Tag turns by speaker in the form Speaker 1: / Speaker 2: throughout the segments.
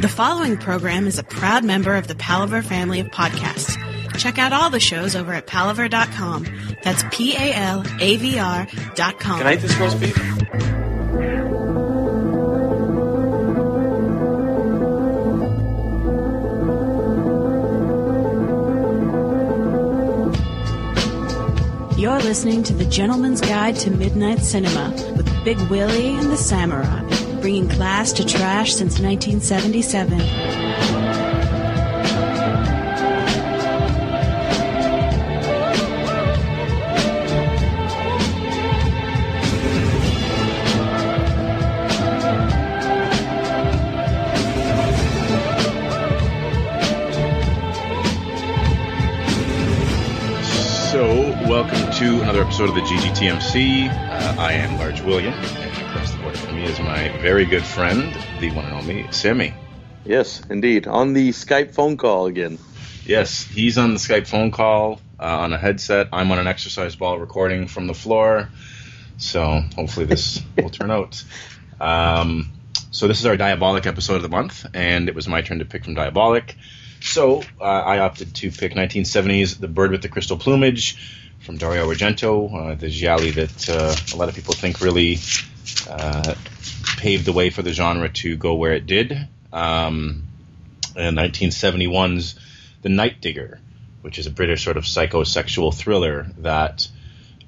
Speaker 1: The following program is a proud member of the Palaver family of podcasts. Check out all the shows over at palavr.com. That's P A L A V R dot com.
Speaker 2: Can I eat this roast beef?
Speaker 1: You're listening to The Gentleman's Guide to Midnight Cinema with Big Willie and the Samurai, bringing class to trash since 1977.
Speaker 2: So, welcome to another episode of the GGTMC. Uh, I am Large William, is my very good friend, the one and only Sammy.
Speaker 3: Yes, indeed. On the Skype phone call again.
Speaker 2: Yes, he's on the Skype phone call uh, on a headset. I'm on an exercise ball recording from the floor. So, hopefully, this will turn out. Um, so, this is our Diabolik episode of the month, and it was my turn to pick from Diabolik. So, uh, I opted to pick 1970s The Bird with the Crystal Plumage from Dario Argento, uh, the gialli that uh, a lot of people think really uh, paved the way for the genre to go where it did. Um, and 1971's The Night Digger, which is a British sort of psychosexual thriller that,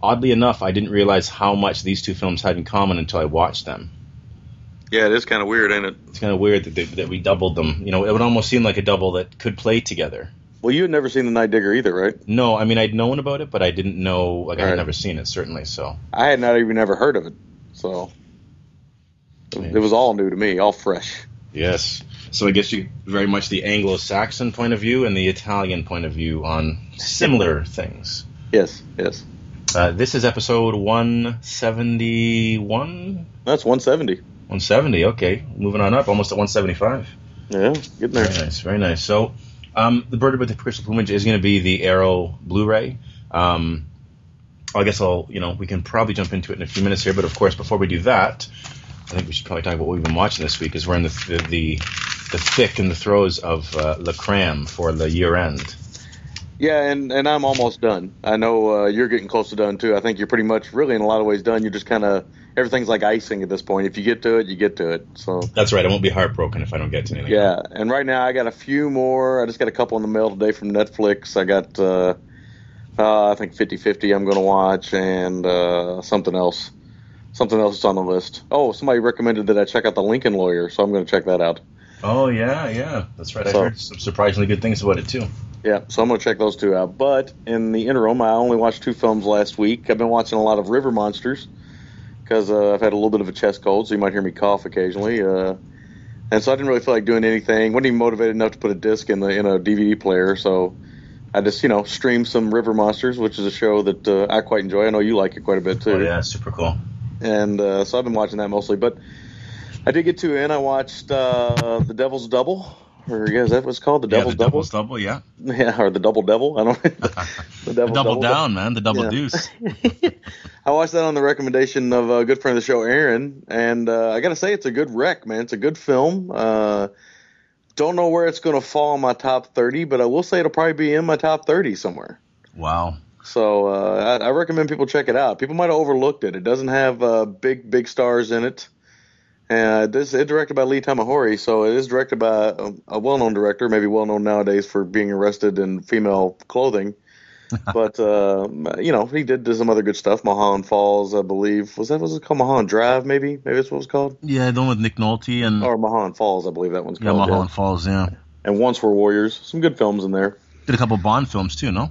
Speaker 2: oddly enough, I didn't realize how much these two films had in common until I watched them.
Speaker 3: Yeah, it is kind of weird, ain't it?
Speaker 2: It's kind of weird that, they, that we doubled them. You know, it would almost seem like a double that could play together.
Speaker 3: Well, you had never seen The Night Digger either, right?
Speaker 2: No, I mean I'd known about it, but I didn't know like I had
Speaker 3: Right.
Speaker 2: never seen it certainly. So
Speaker 3: I had not even ever heard of it, so it was all new to me, all fresh.
Speaker 2: yes, so I guess you very much the Anglo-Saxon point of view and the Italian point of view on similar things.
Speaker 3: Yes, yes.
Speaker 2: Uh, this is episode 171,
Speaker 3: That's 170.
Speaker 2: 170. Okay, moving on up, almost at 175.
Speaker 3: Yeah, getting there.
Speaker 2: Very nice, very nice. So, um, the Bird with the Crystal Plumage is going to be the Arrow Blu-ray. Um, I guess I'll, you know, we can probably jump into it in a few minutes here, but of course, before we do that, I think we should probably talk about what we've been watching this week. Is we're in the the the, the thick and the throes of uh, Le Cram for the year end.
Speaker 3: Yeah, and and I'm almost done. I know uh, you're getting close to done too. I think you're pretty much, really, in a lot of ways, done. You're just kind of everything's like icing at this point. If you get to it, you get to it. So
Speaker 2: That's right. I won't be heartbroken if I don't get to anything.
Speaker 3: Yeah, and right now I got a few more. I just got a couple in the mail today from Netflix. I got, uh, uh, I think 50-50 I'm going to watch, and uh, something else. Something else is on the list. Oh, somebody recommended that I check out The Lincoln Lawyer, so I'm going to check that out.
Speaker 2: Oh yeah, yeah. That's right. I heard some surprisingly good things about it too.
Speaker 3: Yeah, so I'm going to check those two out. But in the interim, I only watched two films last week. I've been watching a lot of River Monsters because uh, I've had a little bit of a chest cold, so you might hear me cough occasionally. Uh, and so I didn't really feel like doing anything. wasn't even motivated enough to put a disc in the in a DVD player. So I just you know streamed some River Monsters, which is a show that uh, I quite enjoy. I know you like it quite a bit too.
Speaker 2: Oh yeah, super cool.
Speaker 3: And uh, so I've been watching that mostly. But I did get to and I watched uh, The Devil's Double. Or yeah, is that what it's called? The Devil's
Speaker 2: Yeah,
Speaker 3: Devil's
Speaker 2: the
Speaker 3: Double.
Speaker 2: doubles double. Yeah,
Speaker 3: Yeah, or the Double Devil. I don't. the
Speaker 2: the
Speaker 3: Devil's
Speaker 2: double down, man. The double
Speaker 3: Yeah.
Speaker 2: deuce.
Speaker 3: I watched that on the recommendation of a good friend of the show, Aaron, and uh, I got to say it's a good rec, man. It's a good film. Uh, don't know where it's going to fall in my top thirty, but I will say it'll probably be in my top thirty somewhere.
Speaker 2: Wow.
Speaker 3: So uh, I, I recommend people check it out. People might have overlooked it. It doesn't have uh, big big stars in it. And this is directed by Lee Tamahori, so it is directed by a, a well-known director, maybe well-known nowadays for being arrested in female clothing. but uh, you know, he did do some other good stuff. Mulholland Falls, I believe. Was that was it called Mulholland Drive? Maybe, maybe that's what it was called.
Speaker 2: Yeah, the one with Nick Nolte and
Speaker 3: Or Mulholland Falls, I believe that one's
Speaker 2: yeah,
Speaker 3: called.
Speaker 2: Mulholland Falls. Yeah,
Speaker 3: And Once Were Warriors. Some good films in there.
Speaker 2: did a couple Bond films too. No.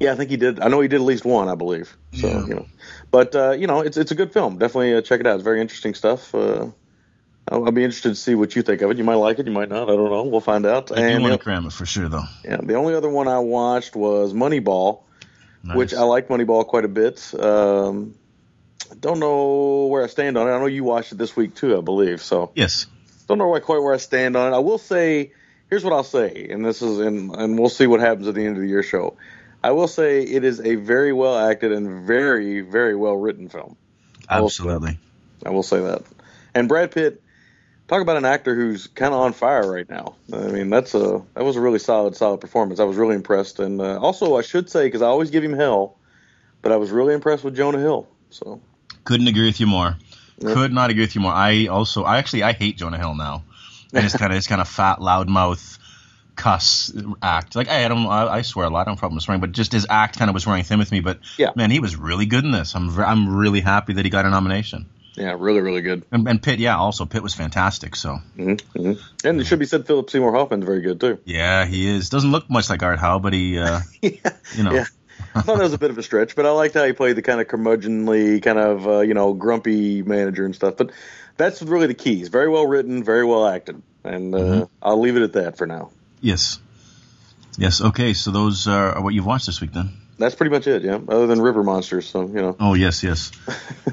Speaker 3: Yeah, I think he did. I know he did at least one, I believe. So
Speaker 2: Yeah.
Speaker 3: you know, but uh, you know, it's it's a good film. Definitely uh, check it out. It's very interesting stuff. Uh, I'll, I'll be interested to see what you think of it. You might like it, you might not. I don't know. We'll find out.
Speaker 2: I do
Speaker 3: and
Speaker 2: want to cram it for sure, though.
Speaker 3: yeah, the only other one I watched was Moneyball,
Speaker 2: Nice.
Speaker 3: which I like Moneyball quite a bit. Um, I don't know where I stand on it. I know you watched it this week too, I believe. So
Speaker 2: yes.
Speaker 3: don't know quite where I stand on it. I will say, here's what I'll say, and this is, and, and we'll see what happens at the end of the year show. I will say it is a very well acted and very, very well written film. I will
Speaker 2: Absolutely.
Speaker 3: I will say that. And Brad Pitt, talk about an actor who's kind of on fire right now. I mean, that's a that was a really solid, solid performance. I was really impressed, and uh, also I should say because I always give him hell, but I was really impressed with Jonah Hill. So
Speaker 2: couldn't agree with you more. Yep. Could not agree with you more. I also, I actually, I hate Jonah Hill now. And his kind of, his kind of fat, loud mouth cuss act. Like, hey, I don't, I, I swear a lot. I don't have problem swearing, but just his act kind of was wearing thin with me. But
Speaker 3: yeah.
Speaker 2: man, he was really good in this. I'm, I'm really happy that he got a nomination.
Speaker 3: Yeah, really, really good.
Speaker 2: And, and Pitt, yeah, also Pitt was fantastic. So,
Speaker 3: mm-hmm, mm-hmm. and it should be said, Philip Seymour Hoffman's very good too.
Speaker 2: Yeah, he is. Doesn't look much like Art Howe, but he, uh, yeah. you know.
Speaker 3: Yeah. I thought that was a bit of a stretch, but I liked how he played the kind of curmudgeonly, kind of uh, you know grumpy manager and stuff. But that's really the key. He's very well written, very well acted, and uh, mm-hmm. I'll leave it at that for now.
Speaker 2: Yes, yes. Okay, so those are what you've watched this week, then.
Speaker 3: That's pretty much it, yeah. Other than River Monsters, so you know.
Speaker 2: Oh yes, yes.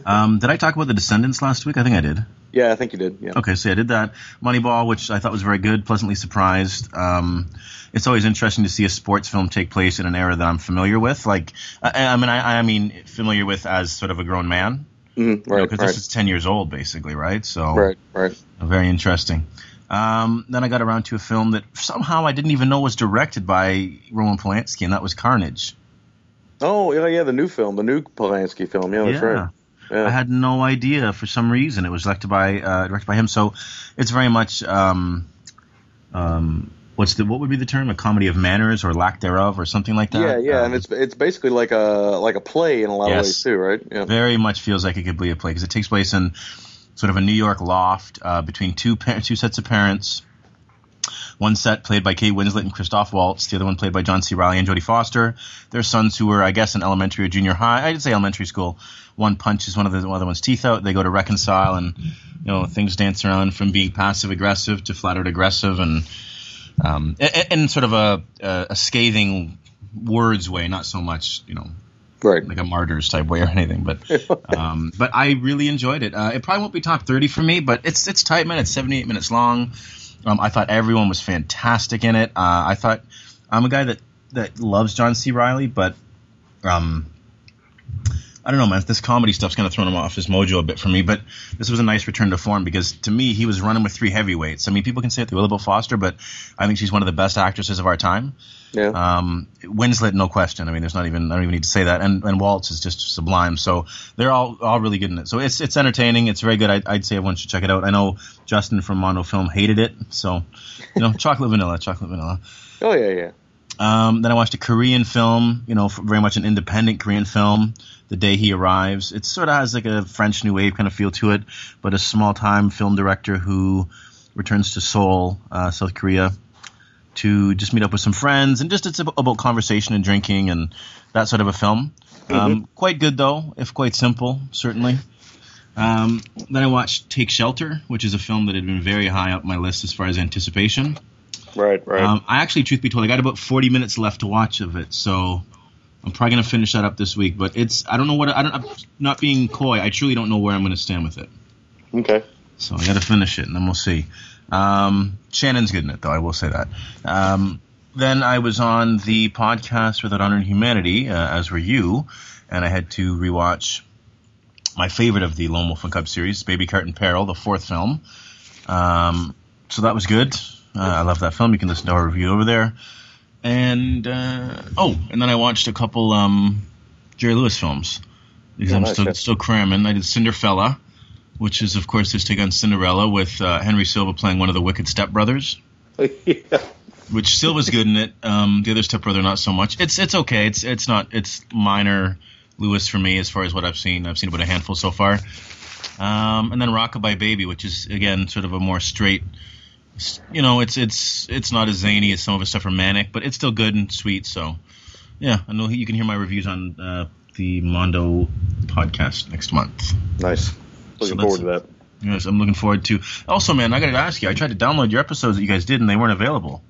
Speaker 2: um, did I talk about the Descendants last week? I think I did.
Speaker 3: Yeah, I think you did. Yeah.
Speaker 2: Okay, so I did that. Moneyball, which I thought was very good, pleasantly surprised. Um, it's always interesting to see a sports film take place in an era that I'm familiar with. Like, I, I mean, I, I, mean, familiar with as sort of a grown man.
Speaker 3: Mm-hmm, right.
Speaker 2: Because
Speaker 3: right.
Speaker 2: this is ten years old, basically, right? So.
Speaker 3: Right. Right.
Speaker 2: Very interesting. Um, then I got around to a film that somehow I didn't even know was directed by Roman Polanski, and that was Carnage.
Speaker 3: Oh yeah, yeah, the new film, the new Polanski film. Yeah, that's yeah. right. Yeah.
Speaker 2: I had no idea for some reason it was directed by uh, directed by him. So it's very much um, um, what's the what would be the term? A comedy of manners or lack thereof or something like that.
Speaker 3: Yeah, yeah, um, and it's it's basically like a like a play in a lot yes, of ways too, right?
Speaker 2: Yeah. Very much feels like it could be a play because it takes place in sort of a New York loft uh, between two par- two sets of parents. One set played by Kate Winslet and Christoph Waltz, the other one played by John C. Reilly and Jodie Foster. Their sons who were, I guess, in elementary or junior high. I'd say elementary school. One punches one of the other one's teeth out. They go to reconcile, and you know things dance around from being passive aggressive to flattered aggressive, and um, in sort of a, a scathing words way, not so much you know
Speaker 3: right
Speaker 2: like a martyrs type way or anything but um, but i really enjoyed it uh, it probably won't be top 30 for me but it's it's tight man it's 78 minutes long um, I thought everyone was fantastic in it. Uh, I thought I'm a guy that that loves John C. Reilly, but um, I don't know, man. This comedy stuff's kind of thrown him off his mojo a bit for me. But this was a nice return to form because to me, he was running with three heavyweights. I mean, people can say it they will about Foster, but I think she's one of the best actresses of our time.
Speaker 3: Yeah.
Speaker 2: Um, Winslet, no question. I mean, there's not even I don't even need to say that. And and Waltz is just sublime. So they're all all really good in it. So it's it's entertaining. It's very good. I, I'd say everyone should check it out. I know Justin from Mondo Film hated it. So you know, chocolate vanilla, chocolate vanilla.
Speaker 3: Oh yeah, yeah.
Speaker 2: Um, then I watched a Korean film, you know, very much an independent Korean film, The Day He Arrives. It sort of has like a French New Wave kind of feel to it, but a small time film director who returns to Seoul, uh, South Korea, to just meet up with some friends and just it's about conversation and drinking and that sort of a film. Mm-hmm. Um, quite good though, if quite simple, certainly. Um, then I watched Take Shelter, which is a film that had been very high up my list as far as anticipation.
Speaker 3: Right, right. Um,
Speaker 2: I actually, truth be told, I got about 40 minutes left to watch of it, so I'm probably gonna finish that up this week. But it's I don't know what I don't I'm not being coy. I truly don't know where I'm gonna stand with it.
Speaker 3: Okay.
Speaker 2: So I got to finish it, and then we'll see. Um, Shannon's good in it, though. I will say that. Um, then I was on the podcast Without Honor and Humanity, uh, as were you, and I had to rewatch my favorite of the Lone Wolf and Cub series, Baby Cart in Peril, the fourth film. Um, so that was good. Uh, I love that film. You can listen to our review over there. And uh, oh, and then I watched a couple um, Jerry Lewis films because I'm still still cramming. I did Cinderfella, which is of course his take on Cinderella with uh, Henry Silva playing one of the wicked stepbrothers.
Speaker 3: yeah.
Speaker 2: Which Silva's good in it. Um, the other stepbrother not so much. It's it's okay. It's it's not it's minor Lewis for me as far as what I've seen. I've seen about a handful so far. Um, and then Rockabye Baby, which is again sort of a more straight. You know, it's it's it's not as zany as some of his stuff are manic, but it's still good and sweet. So, yeah, I know you can hear my reviews on uh, the Mondo podcast next month.
Speaker 3: Nice. Looking so forward to that.
Speaker 2: Yes, I'm looking forward to. Also, man, I got to ask you. I tried to download your episodes that you guys did, and they weren't available.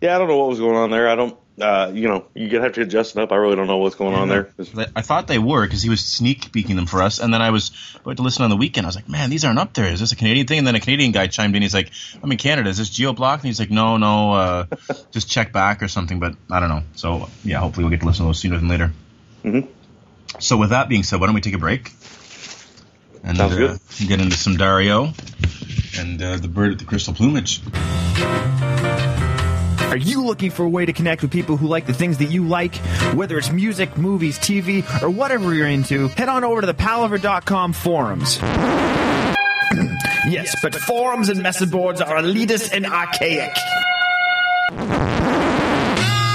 Speaker 3: Yeah, I don't know what was going on there. I don't. Uh, you know, you gonna have to adjust it up. I really don't know what's going yeah, on there.
Speaker 2: I thought they were because he was sneak peeking them for us, and then I was about to listen on the weekend. I was like, "Man, these aren't up there. Is this a Canadian thing?" And then a Canadian guy chimed in. He's like, "I'm in Canada. Is this geo blocked?" And he's like, "No, no, uh, just check back or something." But I don't know. So yeah, hopefully we'll get to listen to those sooner than later.
Speaker 3: Mm-hmm.
Speaker 2: So with that being said, why don't we take a break
Speaker 3: and Sounds uh,
Speaker 2: get into some Dario? and uh, the bird at the crystal plumage.
Speaker 4: Are you looking for a way to connect with people who like the things that you like? Whether it's music, movies, TV, or whatever you're into, head on over to the palavr.com forums. yes, but forums and message boards are elitist and archaic.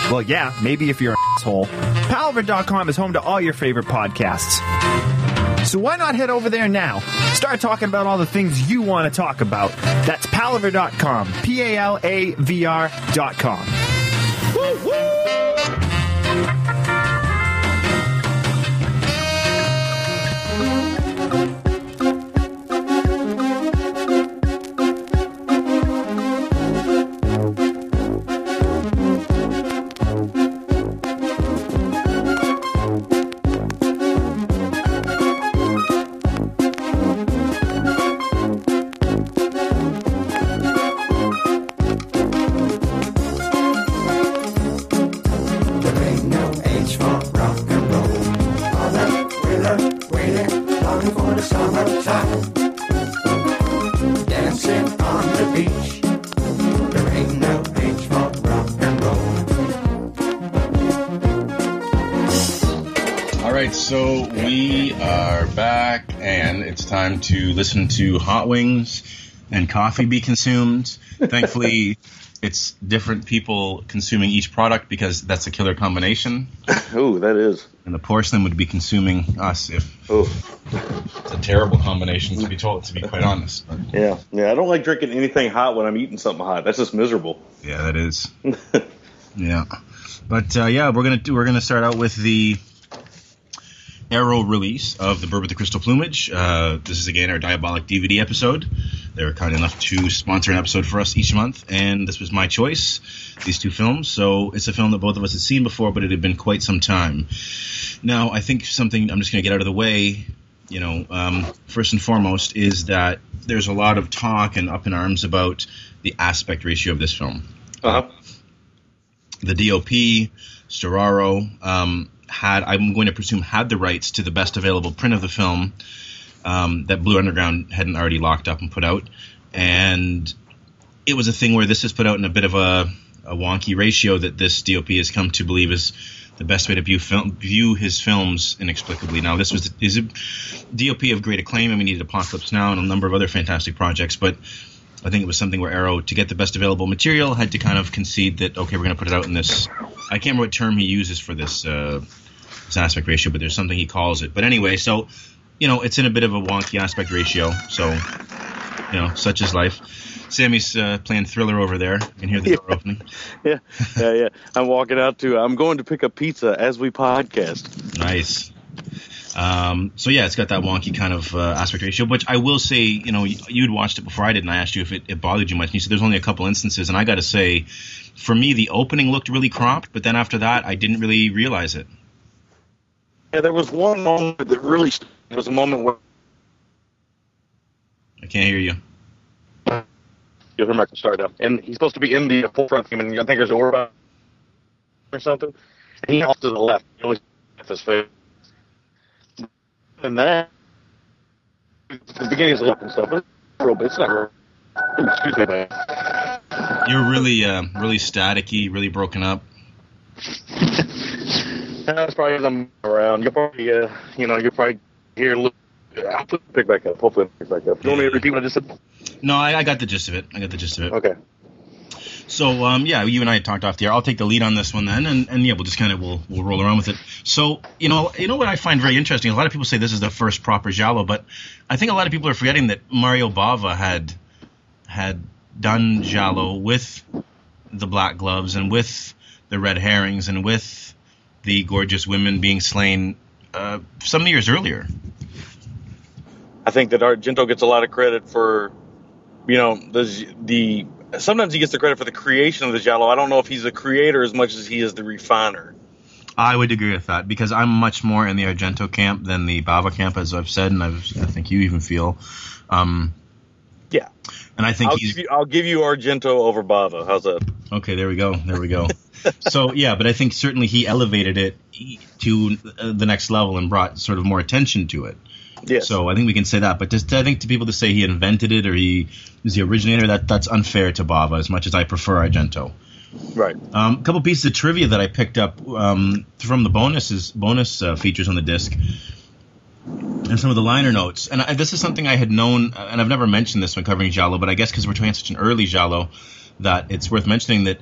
Speaker 4: Well, yeah, maybe if you're an asshole. Palavr.com is home to all your favorite podcasts. So why not head over there now? Start talking about all the things you want to talk about. That's palavr.com. P A L A V R.com.
Speaker 2: time to listen to Hot Wings and coffee be consumed. Thankfully, it's different people consuming each product because that's a killer combination.
Speaker 3: Ooh, that is.
Speaker 2: And the porcelain would be consuming us if
Speaker 3: Oh,
Speaker 2: it's a terrible combination, to be told, to be quite honest. But
Speaker 3: yeah, yeah. I don't like drinking anything hot when I'm eating something hot. That's just miserable.
Speaker 2: yeah, that is. Yeah, but uh, yeah, we're gonna do, we're gonna start out with the Arrow release of the Bird with the Crystal Plumage. Uh, this is again our Diabolik DVD episode. They were kind enough to sponsor an episode for us each month, and this was my choice. These two films. So it's a film that both of us had seen before, but it had been quite some time. Now, I think something I'm just going to get out of the way. You know, um, first and foremost is that there's a lot of talk and up in arms about the aspect ratio of this film
Speaker 3: Uh huh.
Speaker 2: the DOP, Storaro, um, had, I'm going to presume, had the rights to the best available print of the film um, that Blue Underground hadn't already locked up and put out. And it was a thing where this is put out in a bit of a, a wonky ratio that this DOP has come to believe is the best way to view, film, view his films inexplicably. Now, this was is a DOP of great acclaim. I mean, he did Apocalypse Now and a number of other fantastic projects, but I think it was something where Arrow, to get the best available material, had to kind of concede that okay, we're going to put it out in this. I can't remember what term he uses for this uh, this aspect ratio, but there's something he calls it. But anyway, so you know, it's in a bit of a wonky aspect ratio. So you know, such is life. Sammy's uh, playing Thriller over there. You can hear the door opening.
Speaker 3: Yeah, yeah, yeah. I'm walking out to. I'm going to pick up pizza as we podcast.
Speaker 2: Nice. Um, so yeah, it's got that wonky kind of uh, aspect ratio, which I will say, you know, you'd watched it before I did, and I asked you if it, it bothered you much. And you said there's only a couple instances, and I got to say, for me, the opening looked really cropped, but then after that, I didn't really realize it.
Speaker 3: Yeah, there was one moment that really. There was a moment where
Speaker 2: I can't hear you.
Speaker 3: you'll hear Michael start up, and he's supposed to be in the forefront team, and I think there's Orba or something, and he off to the left. He only his face, and that the beginning is left and stuff. But it's real, but it's not real. Excuse me, man.
Speaker 2: You're really, uh, really staticky, really broken up.
Speaker 3: That's probably I'm around. You'll probably, uh, you know, you'll probably hear. a little- I'll put the pick back up. Hopefully, pick back up. You want me to repeat what I just said?
Speaker 2: No, I, I got the gist of it. I got the gist of it.
Speaker 3: Okay.
Speaker 2: So um, yeah, you and I talked off the air. I'll take the lead on this one then, and, and yeah, we'll just kind of we'll we'll roll around with it. So you know, you know what I find very interesting. A lot of people say this is the first proper giallo, but I think a lot of people are forgetting that Mario Bava had had done giallo with the black gloves and with the red herrings and with the gorgeous women being slain uh, some years earlier.
Speaker 3: I think that Argento gets a lot of credit for, you know, the the. Sometimes he gets the credit for the creation of the giallo. I don't know if he's a creator as much as he is the refiner.
Speaker 2: I would agree with that because I'm much more in the Argento camp than the Bava camp, as I've said, and I've, I think you even feel. Um,
Speaker 3: Yeah,
Speaker 2: and I think
Speaker 3: I'll
Speaker 2: he's
Speaker 3: give, you, I'll give you Argento over Bava. How's that?
Speaker 2: okay. There we go. There we go. so yeah, but I think certainly he elevated it to the next level and brought sort of more attention to it.
Speaker 3: Yes.
Speaker 2: So I think we can say that. But just I think to people to say he invented it or he was the originator, that that's unfair to Bava. As much as I prefer Argento.
Speaker 3: right.
Speaker 2: Um, a couple pieces of trivia that I picked up um, from the bonuses bonus uh, features on the disc and some of the liner notes. And I, this is something I had known, uh, and I've never mentioned this when covering Giallo, but I guess because we're talking such an early Giallo, that it's worth mentioning that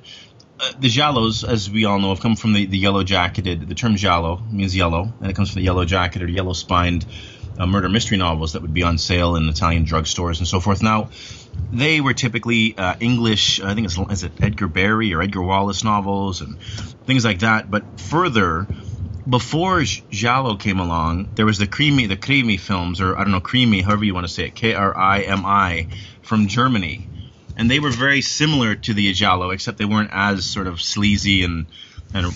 Speaker 2: uh, the Giallos, as we all know, have come from the, the yellow jacketed. The term Giallo means yellow, and it comes from the yellow jacketed or yellow spined uh, murder mystery novels that would be on sale in Italian drugstores and so forth. Now, they were typically uh, English, I think it's is it Edgar Barry or Edgar Wallace novels and things like that. But further, before Giallo came along, there was the krimi, the krimi films, or I don't know, krimi, however you want to say it, K R I M I, from Germany, and they were very similar to the Giallo, except they weren't as sort of sleazy and and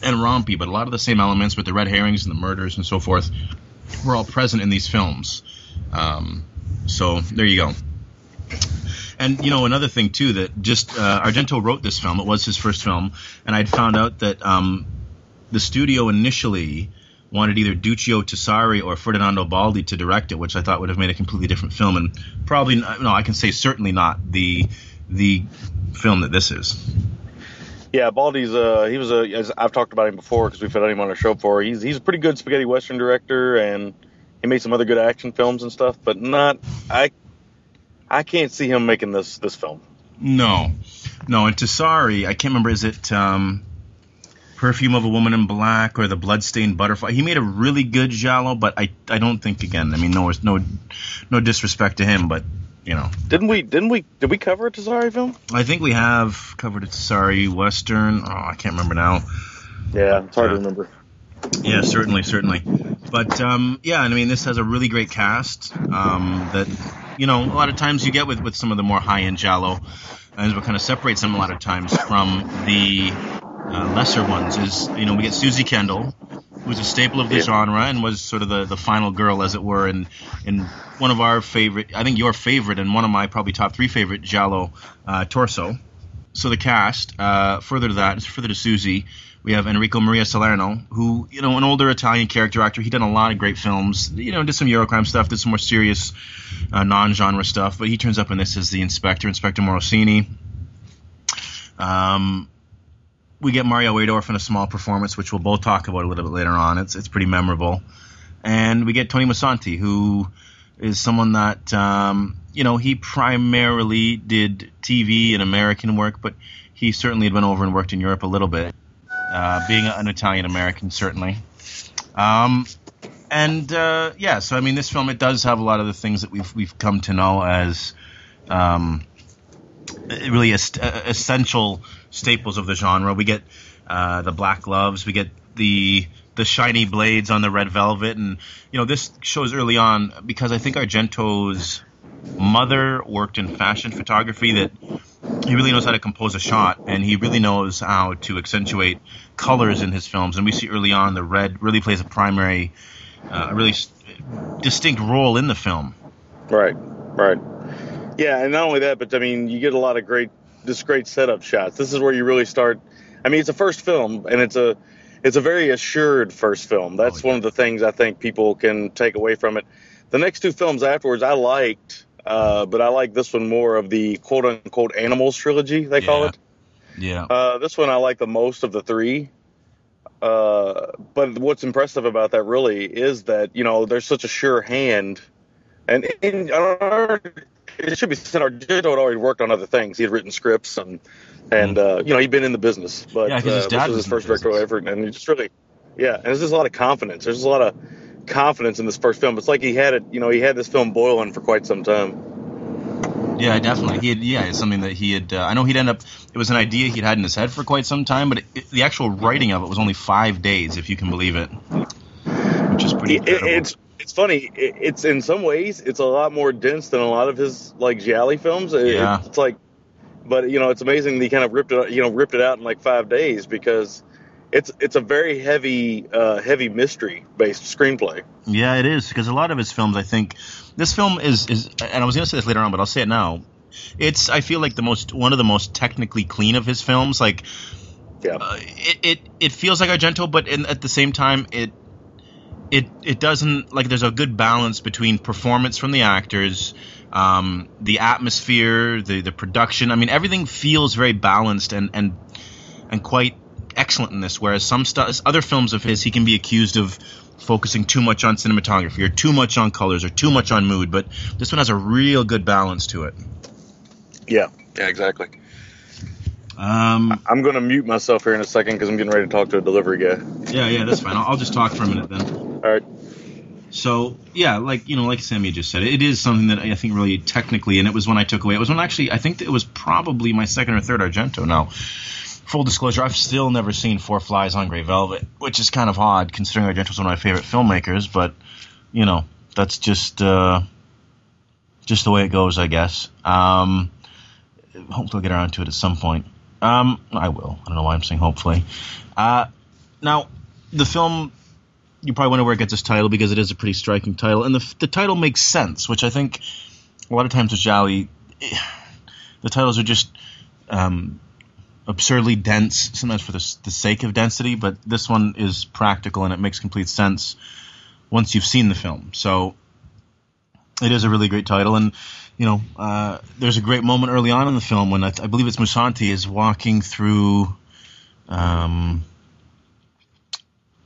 Speaker 2: and rompy, but a lot of the same elements with the red herrings and the murders and so forth were all present in these films. Um, so there you go. And you know another thing too that just uh, Argento wrote this film. It was his first film, and I'd found out that um, the studio initially wanted either Duccio Tessari or Ferdinando Baldi to direct it, which I thought would have made a completely different film, and probably no, I can say certainly not the the film that this is.
Speaker 3: Yeah, Baldi's uh he was a as I've talked about him before because we've had him on our show before. He's he's a pretty good spaghetti western director and he made some other good action films and stuff, but not I I can't see him making this this film.
Speaker 2: No, no, and Tessari, I can't remember. Is it um, Perfume of a Woman in Black or The Bloodstained Butterfly? He made a really good Giallo, but I, I don't think again. I mean, no, no, no disrespect to him, but you know,
Speaker 3: Didn't we didn't we did we cover a Tessari film?
Speaker 2: I think we have covered a Tessari Western. Oh, I can't remember now.
Speaker 3: Yeah, it's hard to remember.
Speaker 2: Yeah, certainly, certainly. But um, yeah, and I mean, this has a really great cast um, that you know a lot of times you get with with some of the more high end Giallo, and what kind of separates them a lot of times from the uh, lesser ones is you know we get Suzy Kendall, who's a staple of the
Speaker 3: Yeah.
Speaker 2: genre and was sort of the, the final girl, as it were, and in one of our favorite, I think your favorite, and one of my probably top three favorite Giallo, uh, Torso. So the cast, uh, further to that, further to Suzy, we have Enrico Maria Salerno, who, you know, an older Italian character actor. He done a lot of great films. You know, did some Eurocrime stuff, did some more serious, uh, non-genre stuff. But he turns up in this as the inspector, Inspector Morosini. Um, we get Mario Adorf in a small performance, which we'll both talk about a little bit later on. It's it's pretty memorable, and we get Tony Musanti, who is someone that um, you know he primarily did TV and American work, but he certainly had went over and worked in Europe a little bit, uh, being an Italian American certainly. Um, and uh, yeah, so I mean, this film it does have a lot of the things that we've we've come to know as um, really est- uh, essential staples of the genre. We get uh, the black gloves, we get the the shiny blades on the red velvet, and you know this shows early on because I think Argento's mother worked in fashion photography that he really knows how to compose a shot. And he really knows how to accentuate colors in his films. And we see early on the red really plays a primary uh, a really distinct role in the film.
Speaker 3: Right, right. Yeah, and not only that, but I mean, you get a lot of great, just great setup shots. This is where you really start. I mean, it's a first film, and it's a, it's a very assured first film. That's
Speaker 2: Oh,
Speaker 3: one of the things I think people can take away from it. The next two films afterwards, I liked, uh, but I like this one more of the quote unquote animals trilogy they call it.
Speaker 2: yeah
Speaker 3: Uh, this one I like the most of the three. Uh, but what's impressive about that really is that you know there's such a sure hand, and in, our, it should be said Argento had already worked on other things. He had written scripts and and uh, you know he'd been in the business, but
Speaker 2: Yeah, 'cause his
Speaker 3: uh,
Speaker 2: dad
Speaker 3: this was
Speaker 2: was
Speaker 3: his first directorial
Speaker 2: business.
Speaker 3: effort, and he just really, yeah, and there's just a lot of confidence. There's a lot of confidence in this first film. It's like he had it, you know, he had this film boiling for quite some time.
Speaker 2: Yeah, definitely. He had, yeah, it's something that he had. Uh, I know he'd end up. It was an idea he'd had in his head for quite some time, but it, it, the actual writing of it was only five days, if you can believe it, which is pretty.
Speaker 3: It- it- it's it's funny. It, it's in some ways it's a lot more dense than a lot of his like Gialli films. It-
Speaker 2: Yeah.
Speaker 3: it's like, but you know, it's amazing that he kind of ripped it, you know, ripped it out in like five days because it's it's a very heavy uh, heavy mystery based screenplay.
Speaker 2: Yeah, it is because a lot of his films, I think, this film is is, and I was going to say this later on, but I'll say it now. It's I feel like the most one of the most technically clean of his films. Like
Speaker 3: Yeah,
Speaker 2: uh, it, it it feels like Argento, but in, at the same time, it it it doesn't like there's a good balance between performance from the actors, um, the atmosphere, the the production. I mean, everything feels very balanced and and and quite excellent in this. Whereas some stu- other films of his, he can be accused of focusing too much on cinematography or too much on colors or too much on mood. But this one has a real good balance to it.
Speaker 3: Yeah. Yeah, exactly.
Speaker 2: Um,
Speaker 3: I'm going to mute myself here in a second because I'm getting ready to talk to a delivery guy.
Speaker 2: yeah, yeah, that's fine. I'll, I'll just talk for a minute then.
Speaker 3: All right.
Speaker 2: So yeah, like you know, like Sammy just said, it is something that I think really technically, and it was when I took away. It was when actually I think it was probably my second or third Argento. Now, full disclosure, I've still never seen Four Flies on Grey Velvet, which is kind of odd considering Argento's one of my favorite filmmakers. But you know, that's just uh, just the way it goes, I guess. Um, hopefully, I'll get around to it at some point. Um, I will. I don't know why I'm saying hopefully. Uh, now, the film you probably wonder where it gets its title because it is a pretty striking title, and the the title makes sense, which I think a lot of times with gialli, eh, the titles are just um, absurdly dense, sometimes for the, the sake of density, but this one is practical and it makes complete sense once you've seen the film. So it is a really great title, and you know, uh, there's a great moment early on in the film when I, I believe it's Musanti is walking through. Um,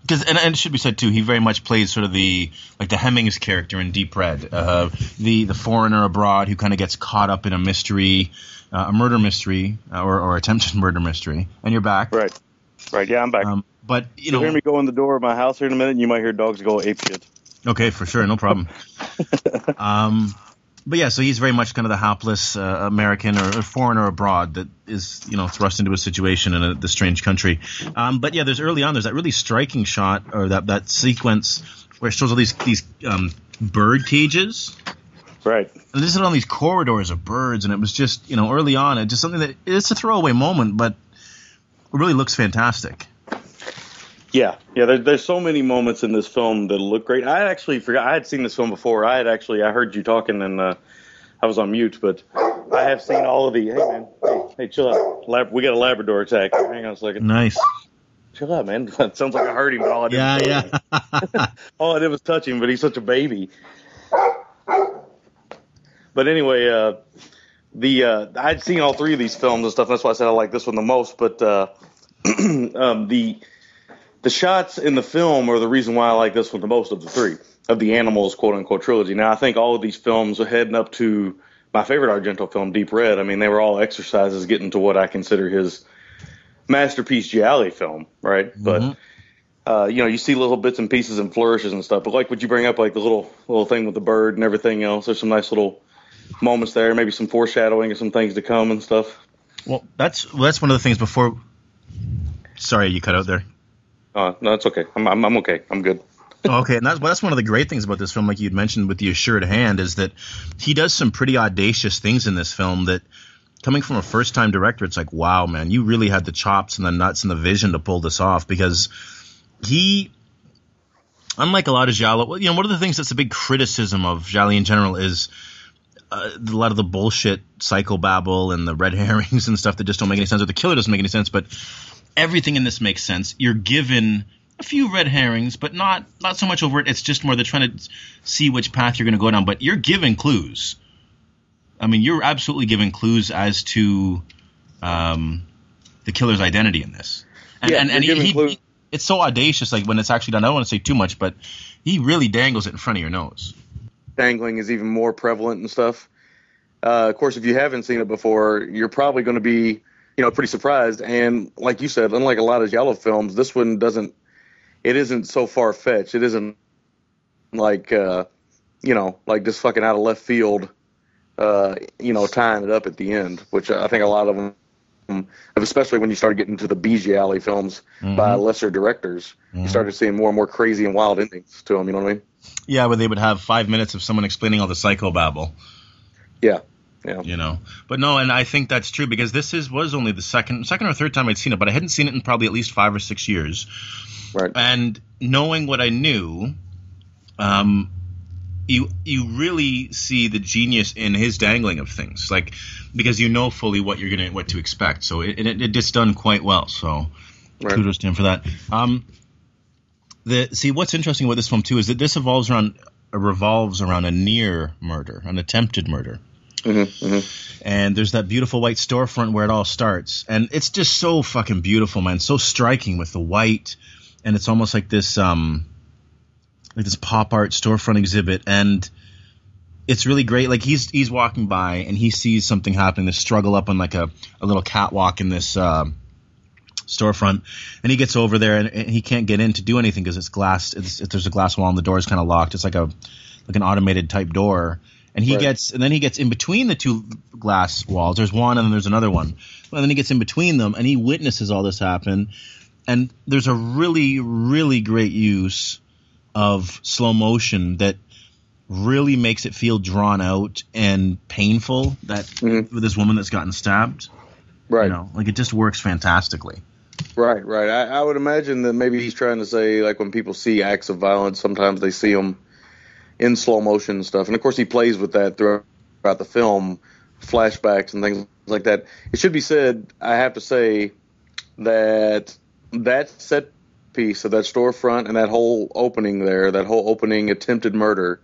Speaker 2: because and, and it should be said too, he very much plays sort of the like the Hemmings character in Deep Red, uh, the the foreigner abroad who kind of gets caught up in a mystery, uh, a murder mystery uh, or, or attempted murder mystery. And you're back,
Speaker 3: Right. Right. Yeah, I'm back.
Speaker 2: Um, but you know,
Speaker 3: hear me go in the door of my house here in a minute, and you might hear dogs go ape shit.
Speaker 2: Okay, for sure, no problem. um, but yeah, so he's very much kind of the hapless uh, American or, or foreigner abroad that is, you know, thrust into a situation in a, this strange country. Um, but yeah, there's early on, there's that really striking shot or that that sequence where it shows all these these um, bird cages.
Speaker 3: Right.
Speaker 2: And this is on these corridors of birds, and it was just, you know, early on, it just something that it's a throwaway moment, but it really looks fantastic.
Speaker 3: Yeah, yeah. There, there's so many moments in this film that look great. I actually forgot I had seen this film before. I had actually I heard you talking and uh, I was on mute, but I have seen all of the. Hey man, hey, hey chill out. Lab, we got a Labrador attack. Hang on a second.
Speaker 2: Nice.
Speaker 3: Chill out, man. It sounds like I heard him, but all I did.
Speaker 2: Yeah,
Speaker 3: was
Speaker 2: yeah.
Speaker 3: all I did was touch him, but he's such a baby. But anyway, uh, the uh, I'd seen all three of these films and stuff. That's why I said I like this one the most. But uh, um, the the shots in the film are the reason why I like this one the most of the three of the Animals quote unquote trilogy. Now I think all of these films are heading up to my favorite Argento film, Deep Red. I mean, they were all exercises getting to what I consider his masterpiece Gialli film, right? But uh, you know, you see little bits and pieces and flourishes and stuff. But like, would you bring up like the little little thing with the bird and everything else? There's some nice little moments there, maybe some foreshadowing of some things to come and stuff.
Speaker 2: Well, that's well, that's one of the things before. Sorry, you cut out there.
Speaker 3: Uh, no, it's okay. I'm, I'm I'm okay. I'm good.
Speaker 2: Oh, okay, and that's that's one of the great things about this film, like you'd mentioned with the assured hand, is that he does some pretty audacious things in this film that. Coming from a first-time director, it's like, wow, man, you really had the chops and the nuts and the vision to pull this off because he, unlike a lot of well, you know, one of the things that's a big criticism of Gialli in general is uh, a lot of the bullshit psychobabble and the red herrings and stuff that just don't make any sense, or the killer doesn't make any sense. But everything in this makes sense. You're given a few red herrings, but not not so much over it. It's just more they're trying to see which path you're going to go down. But you're given clues. I mean, you're absolutely given clues as to um, the killer's identity in this. And,
Speaker 3: Yeah,
Speaker 2: and, and he, he- it's so audacious, like when it's actually done. I don't want to say too much, but he really dangles it in front of your nose.
Speaker 3: Dangling is even more prevalent and stuff. Uh, of course, if you haven't seen it before, you're probably going to be, you know, pretty surprised. And like you said, unlike a lot of Giallo films, this one doesn't. It isn't so far fetched. It isn't like, uh, you know, like just fucking out of left field. Uh, you know, tying it up at the end, which I think a lot of them, especially when you started getting into the B Gialli films by lesser directors, you started seeing more and more crazy and wild endings to them. You know what I mean?
Speaker 2: Yeah, where they would have five minutes of someone explaining all the psychobabble.
Speaker 3: Yeah. Yeah.
Speaker 2: you know. But no, and I think that's true because this is was only the second second or third time I'd seen it, but I hadn't seen it in probably at least five or six years.
Speaker 3: Right.
Speaker 2: And knowing what I knew, um, you you really see the genius in his dangling of things, like because you know fully what you're gonna what to expect. So it it, it just done quite well. So
Speaker 3: Right.
Speaker 2: kudos to him for that. Um, the see what's interesting about this film too is that this evolves around revolves around a near murder, an attempted murder. And there's that beautiful white storefront where it all starts, and it's just so fucking beautiful, man. So striking with the white, and it's almost like this um like this pop art storefront exhibit, and it's really great. Like he's he's walking by and he sees something happening, this struggle up on like a, a little catwalk in this uh, storefront, and he gets over there and, and he can't get in to do anything because it's glass. It's, it, there's a glass wall and the door is kind of locked. It's like a like an automated type door, and he
Speaker 3: Right.
Speaker 2: gets and then he gets in between the two glass walls. There's one and then there's another one. And then he gets in between them and he witnesses all this happen. And there's a really really great use of slow motion that really makes it feel drawn out and painful that
Speaker 3: Mhm.
Speaker 2: with this woman that's gotten stabbed
Speaker 3: Right.
Speaker 2: you know like it just works fantastically
Speaker 3: Right, right. I, I would imagine that maybe he's trying to say, like, when people see acts of violence, sometimes they see them in slow motion and stuff. And of course, he plays with that throughout the film, flashbacks and things like that. It should be said, I have to say, that that set piece of that storefront and that whole opening there, that whole opening attempted murder,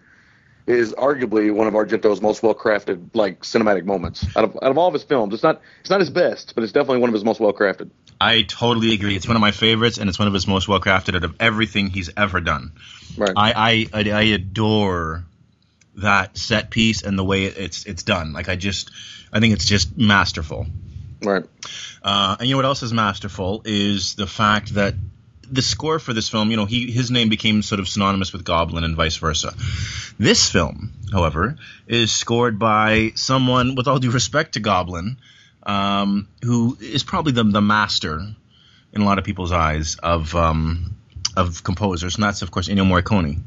Speaker 3: is arguably one of Argento's most well crafted, like, cinematic moments out of out of all of his films. It's not it's not his best, but it's definitely one of his most well crafted.
Speaker 2: I totally agree it's one of my favorites and it's one of his most well crafted out of everything he's ever done
Speaker 3: Right.
Speaker 2: I, I I adore that set piece and the way it's it's done like i just i think it's just masterful
Speaker 3: right.
Speaker 2: Uh, and you know what else is masterful is the fact that the score for this film, you know, he his name became sort of synonymous with Goblin and vice versa. This film, however, is scored by someone, with all due respect to Goblin, um, who is probably the the master in a lot of people's eyes of um, of composers, and that's of course Ennio Morricone.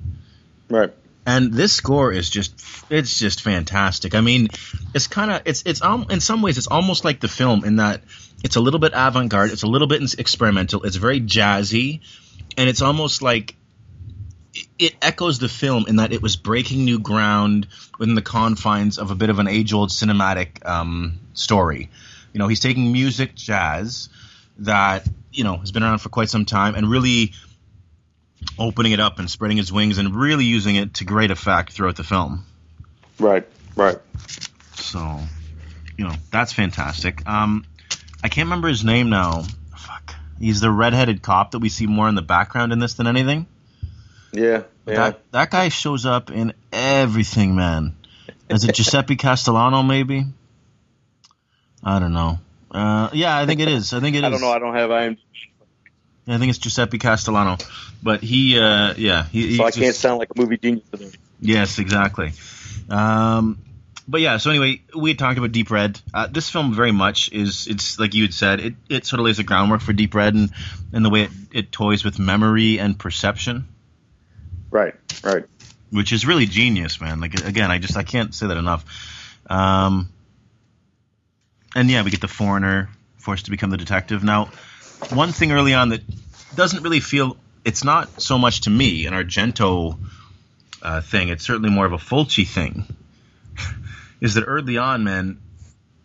Speaker 3: Right.
Speaker 2: And this score is just it's just fantastic. I mean, it's kind of it's it's um, in some ways it's almost like the film in that it's a little bit avant-garde, it's a little bit experimental, it's very jazzy, and it's almost like it- it echoes the film in that it was breaking new ground within the confines of a bit of an age-old cinematic um, story. You know, he's taking music, jazz, that you know has been around for quite some time, and really opening it up and spreading his wings and really using it to great effect throughout the film.
Speaker 3: Right. Right.
Speaker 2: So, you know, that's fantastic. Um, I can't remember his name now. Fuck. He's the redheaded cop that we see more in the background in this than anything.
Speaker 3: Yeah. Yeah.
Speaker 2: That that guy shows up in everything, man. Is it Giuseppe Castellano? Maybe. I don't know. Uh, yeah, I think it is. I think it is.
Speaker 3: I don't know. I don't have IMDb,
Speaker 2: I think it's Giuseppe Castellano, but he, uh, yeah, he,
Speaker 3: so I can't
Speaker 2: just-
Speaker 3: sound like a movie genius. to them.
Speaker 2: Yes, exactly. Um, but yeah, so anyway, we had talked about Deep Red. Uh, this film very much is it's like you had said, it, it sort of lays the groundwork for Deep Red and, and the way it, it toys with memory and perception,
Speaker 3: Right. Right.
Speaker 2: which is really genius, man. Like again, I just I can't say that enough. Um, and yeah, we get the foreigner forced to become the detective. Now, one thing early on that doesn't really feel it's not so much to me an Argento uh, thing. It's certainly more of a Fulci thing. is that early on, man,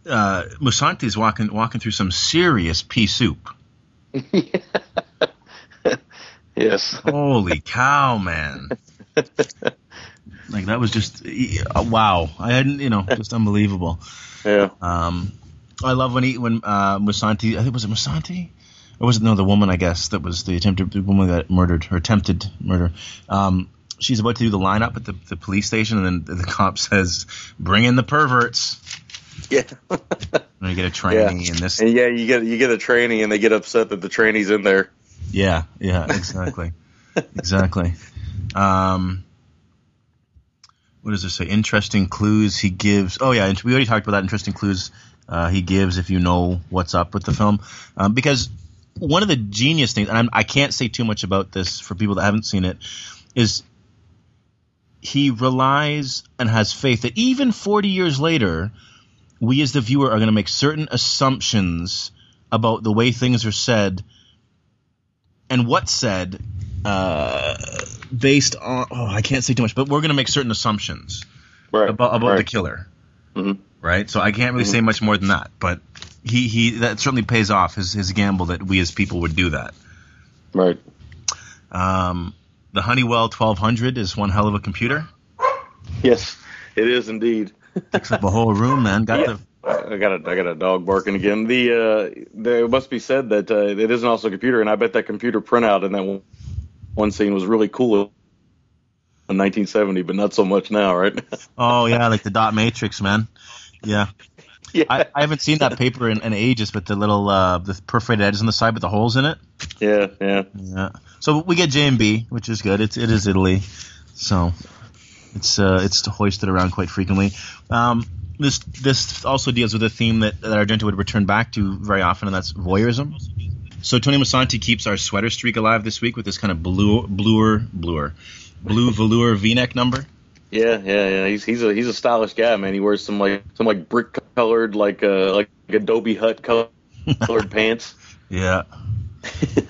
Speaker 2: uh, Musanti's walking walking through some serious pea soup.
Speaker 3: Yes.
Speaker 2: Holy cow, man! Like that was just uh, wow. I hadn't, you know, just unbelievable.
Speaker 3: Yeah.
Speaker 2: Um, I love when he when uh, Musanti. I think was it Musanti, or was it no the woman? I guess that was the attempted the woman that murdered or attempted murder. Um, she's about to do the lineup at the, the police station, and then the cop says, "Bring in the perverts."
Speaker 3: Yeah.
Speaker 2: And you get a training in this.
Speaker 3: and yeah, you get you get a training, and they get upset that the trainee's in there.
Speaker 2: Yeah, yeah, exactly, exactly. Um, what does it say? Interesting clues he gives. Oh yeah, we already talked about that. Interesting clues uh, he gives if you know what's up with the film, um, because one of the genius things, and I'm, I can't say too much about this for people that haven't seen it, is he relies and has faith that even 40 years later, we as the viewer are going to make certain assumptions about the way things are said and what's said uh, based on oh I can't say too much, but we're going to make certain assumptions
Speaker 3: Right.
Speaker 2: about about
Speaker 3: right.
Speaker 2: the killer,
Speaker 3: Mhm.
Speaker 2: Right? So I can't really say much more than that, but he he that certainly pays off his his gamble that we as people would do that.
Speaker 3: Right.
Speaker 2: Um, the Honeywell 1200 is one hell of a computer.
Speaker 3: Yes, it is indeed.
Speaker 2: Takes up a whole room, man. Got
Speaker 3: Yeah.
Speaker 2: the
Speaker 3: I got a I got a dog barking again. The uh, there it must be said that uh, it isn't also a computer, and I bet that computer printout in that one, one scene was really cool in 1970, but not so much now, right?
Speaker 2: oh yeah, like the dot matrix, man. Yeah,
Speaker 3: yeah,
Speaker 2: I, I haven't seen that paper in, in ages but the little uh, the perforated edges on the side with the holes in it.
Speaker 3: yeah, yeah.
Speaker 2: Yeah. So we get J and B, which is good. It's it is Italy, so it's uh, it's hoisted around quite frequently. Um, this this also deals with a theme that, that Argento would return back to very often, and that's voyeurism. So Tony Musante keeps our sweater streak alive this week with this kind of blue bluer bluer blue velour V-neck number.
Speaker 3: Yeah, yeah, yeah. He's he's a he's a stylish guy, man. He wears some like some like brick colored like uh like Adobe Hut colored pants.
Speaker 2: Yeah.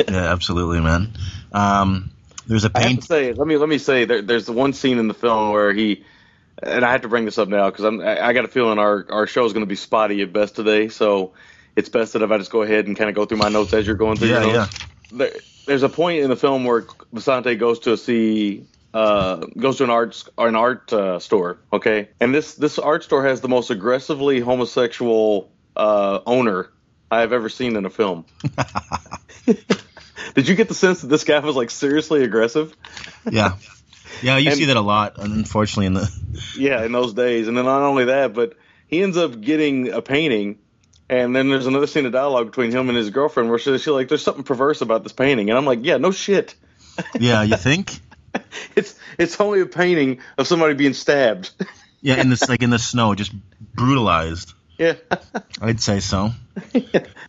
Speaker 2: yeah, absolutely, man. Um, there's a
Speaker 3: I have to say, let me let me say, there, there's the one scene in the film where he, and I have to bring this up now because I'm I, I got a feeling our our show is going to be spotty at best today, so it's best that if I just go ahead and kind of go through my notes as you're going through
Speaker 2: Yeah,
Speaker 3: your notes. There, there's a point in the film where Musante goes to see. Uh, goes to an art an art uh, store, okay, and this this art store has the most aggressively homosexual uh, owner I have ever seen in a film. Did you get the sense that this guy was like seriously aggressive?
Speaker 2: Yeah. Yeah, you
Speaker 3: And-
Speaker 2: see that a lot, unfortunately, in the.
Speaker 3: Yeah, in those days. And then not only that, but he ends up getting a painting. And then there's another scene of dialogue between him and his girlfriend where she's she's like, there's something perverse about this painting. And I'm like, yeah, no shit.
Speaker 2: Yeah, you think?
Speaker 3: It's it's only a painting of somebody being stabbed.
Speaker 2: Yeah, in this like in the snow, just brutalized.
Speaker 3: yeah.
Speaker 2: I'd say so.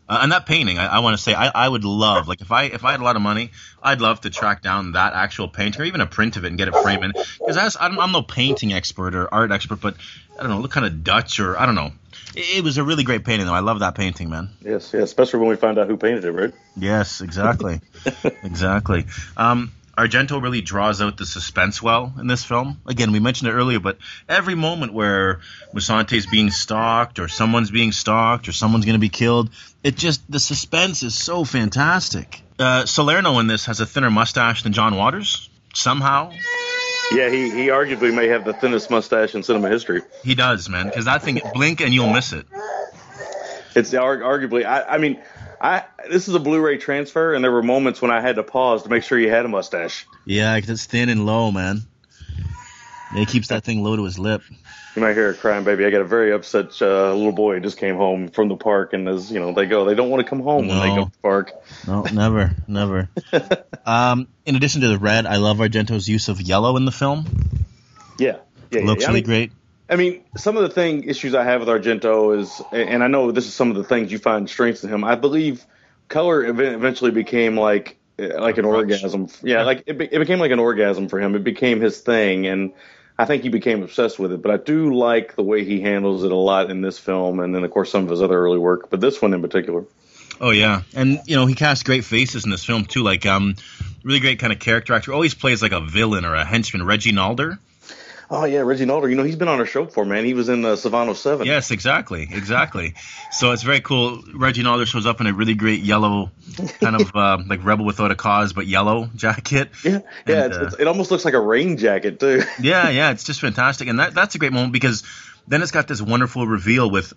Speaker 2: Uh, and that painting, I, I want to say, I, I would love, like, if I if I had a lot of money, I'd love to track down that actual painting or even a print of it and get it framed. Because I'm, I'm no painting expert or art expert, but I don't know, look kind of Dutch or I don't know. It, it was a really great painting, though. I love that painting, man.
Speaker 3: yes, yes. Especially when we find out who painted it, right?
Speaker 2: Yes, exactly, exactly. Um, Argento really draws out the suspense well in this film. Again, we mentioned it earlier, but every moment where Musante's being stalked, or someone's being stalked, or someone's going to be killed, it just the suspense is so fantastic. Uh, Salerno in this has a thinner mustache than John Waters. Somehow,
Speaker 3: Yeah, he, he arguably may have the thinnest mustache in cinema history.
Speaker 2: he does, man. Because that thing, blink and you'll miss it.
Speaker 3: It's arguably, I, I mean, I this is a Blu-ray transfer, and there were moments when I had to pause to make sure you had a mustache.
Speaker 2: Yeah, 'cause it's thin and low, man. Yeah, he keeps that thing low to his lip.
Speaker 3: You might hear a crying baby. I got a very upset uh, little boy who just came home from the park, and as you know, they go, they don't want to come home when they go to the park.
Speaker 2: No, never, never. um, in addition to the red, I love Argento's use of yellow in the film.
Speaker 3: Yeah, yeah,
Speaker 2: Looks
Speaker 3: yeah. I
Speaker 2: really
Speaker 3: mean,
Speaker 2: great.
Speaker 3: I mean, some of the thing issues I have with Argento is, and I know this is some of the things you find strengths in him. I believe color eventually became like like an orgasm. Yeah, like it, be, it became like an orgasm for him. It became his thing, and I think he became obsessed with it. But I do like the way he handles it a lot in this film, and then of course some of his other early work, but this one in particular.
Speaker 2: Oh yeah, and you know he casts great faces in this film too. Like um, really great kind of character actor. Always plays like a villain or a henchman. Reggie Nalder.
Speaker 3: Oh yeah, Reggie Nalder. You know he's been on our show before, man. He was in uh, Savano Seven.
Speaker 2: Yes, exactly, exactly. so it's very cool. Reggie Nalder shows up in a really great yellow, kind of uh, like rebel without a cause, but yellow jacket.
Speaker 3: yeah, yeah.
Speaker 2: And,
Speaker 3: it's,
Speaker 2: uh,
Speaker 3: it's, it almost looks like a rain jacket too.
Speaker 2: Yeah, yeah, it's just fantastic, and that that's a great moment because then it's got this wonderful reveal with,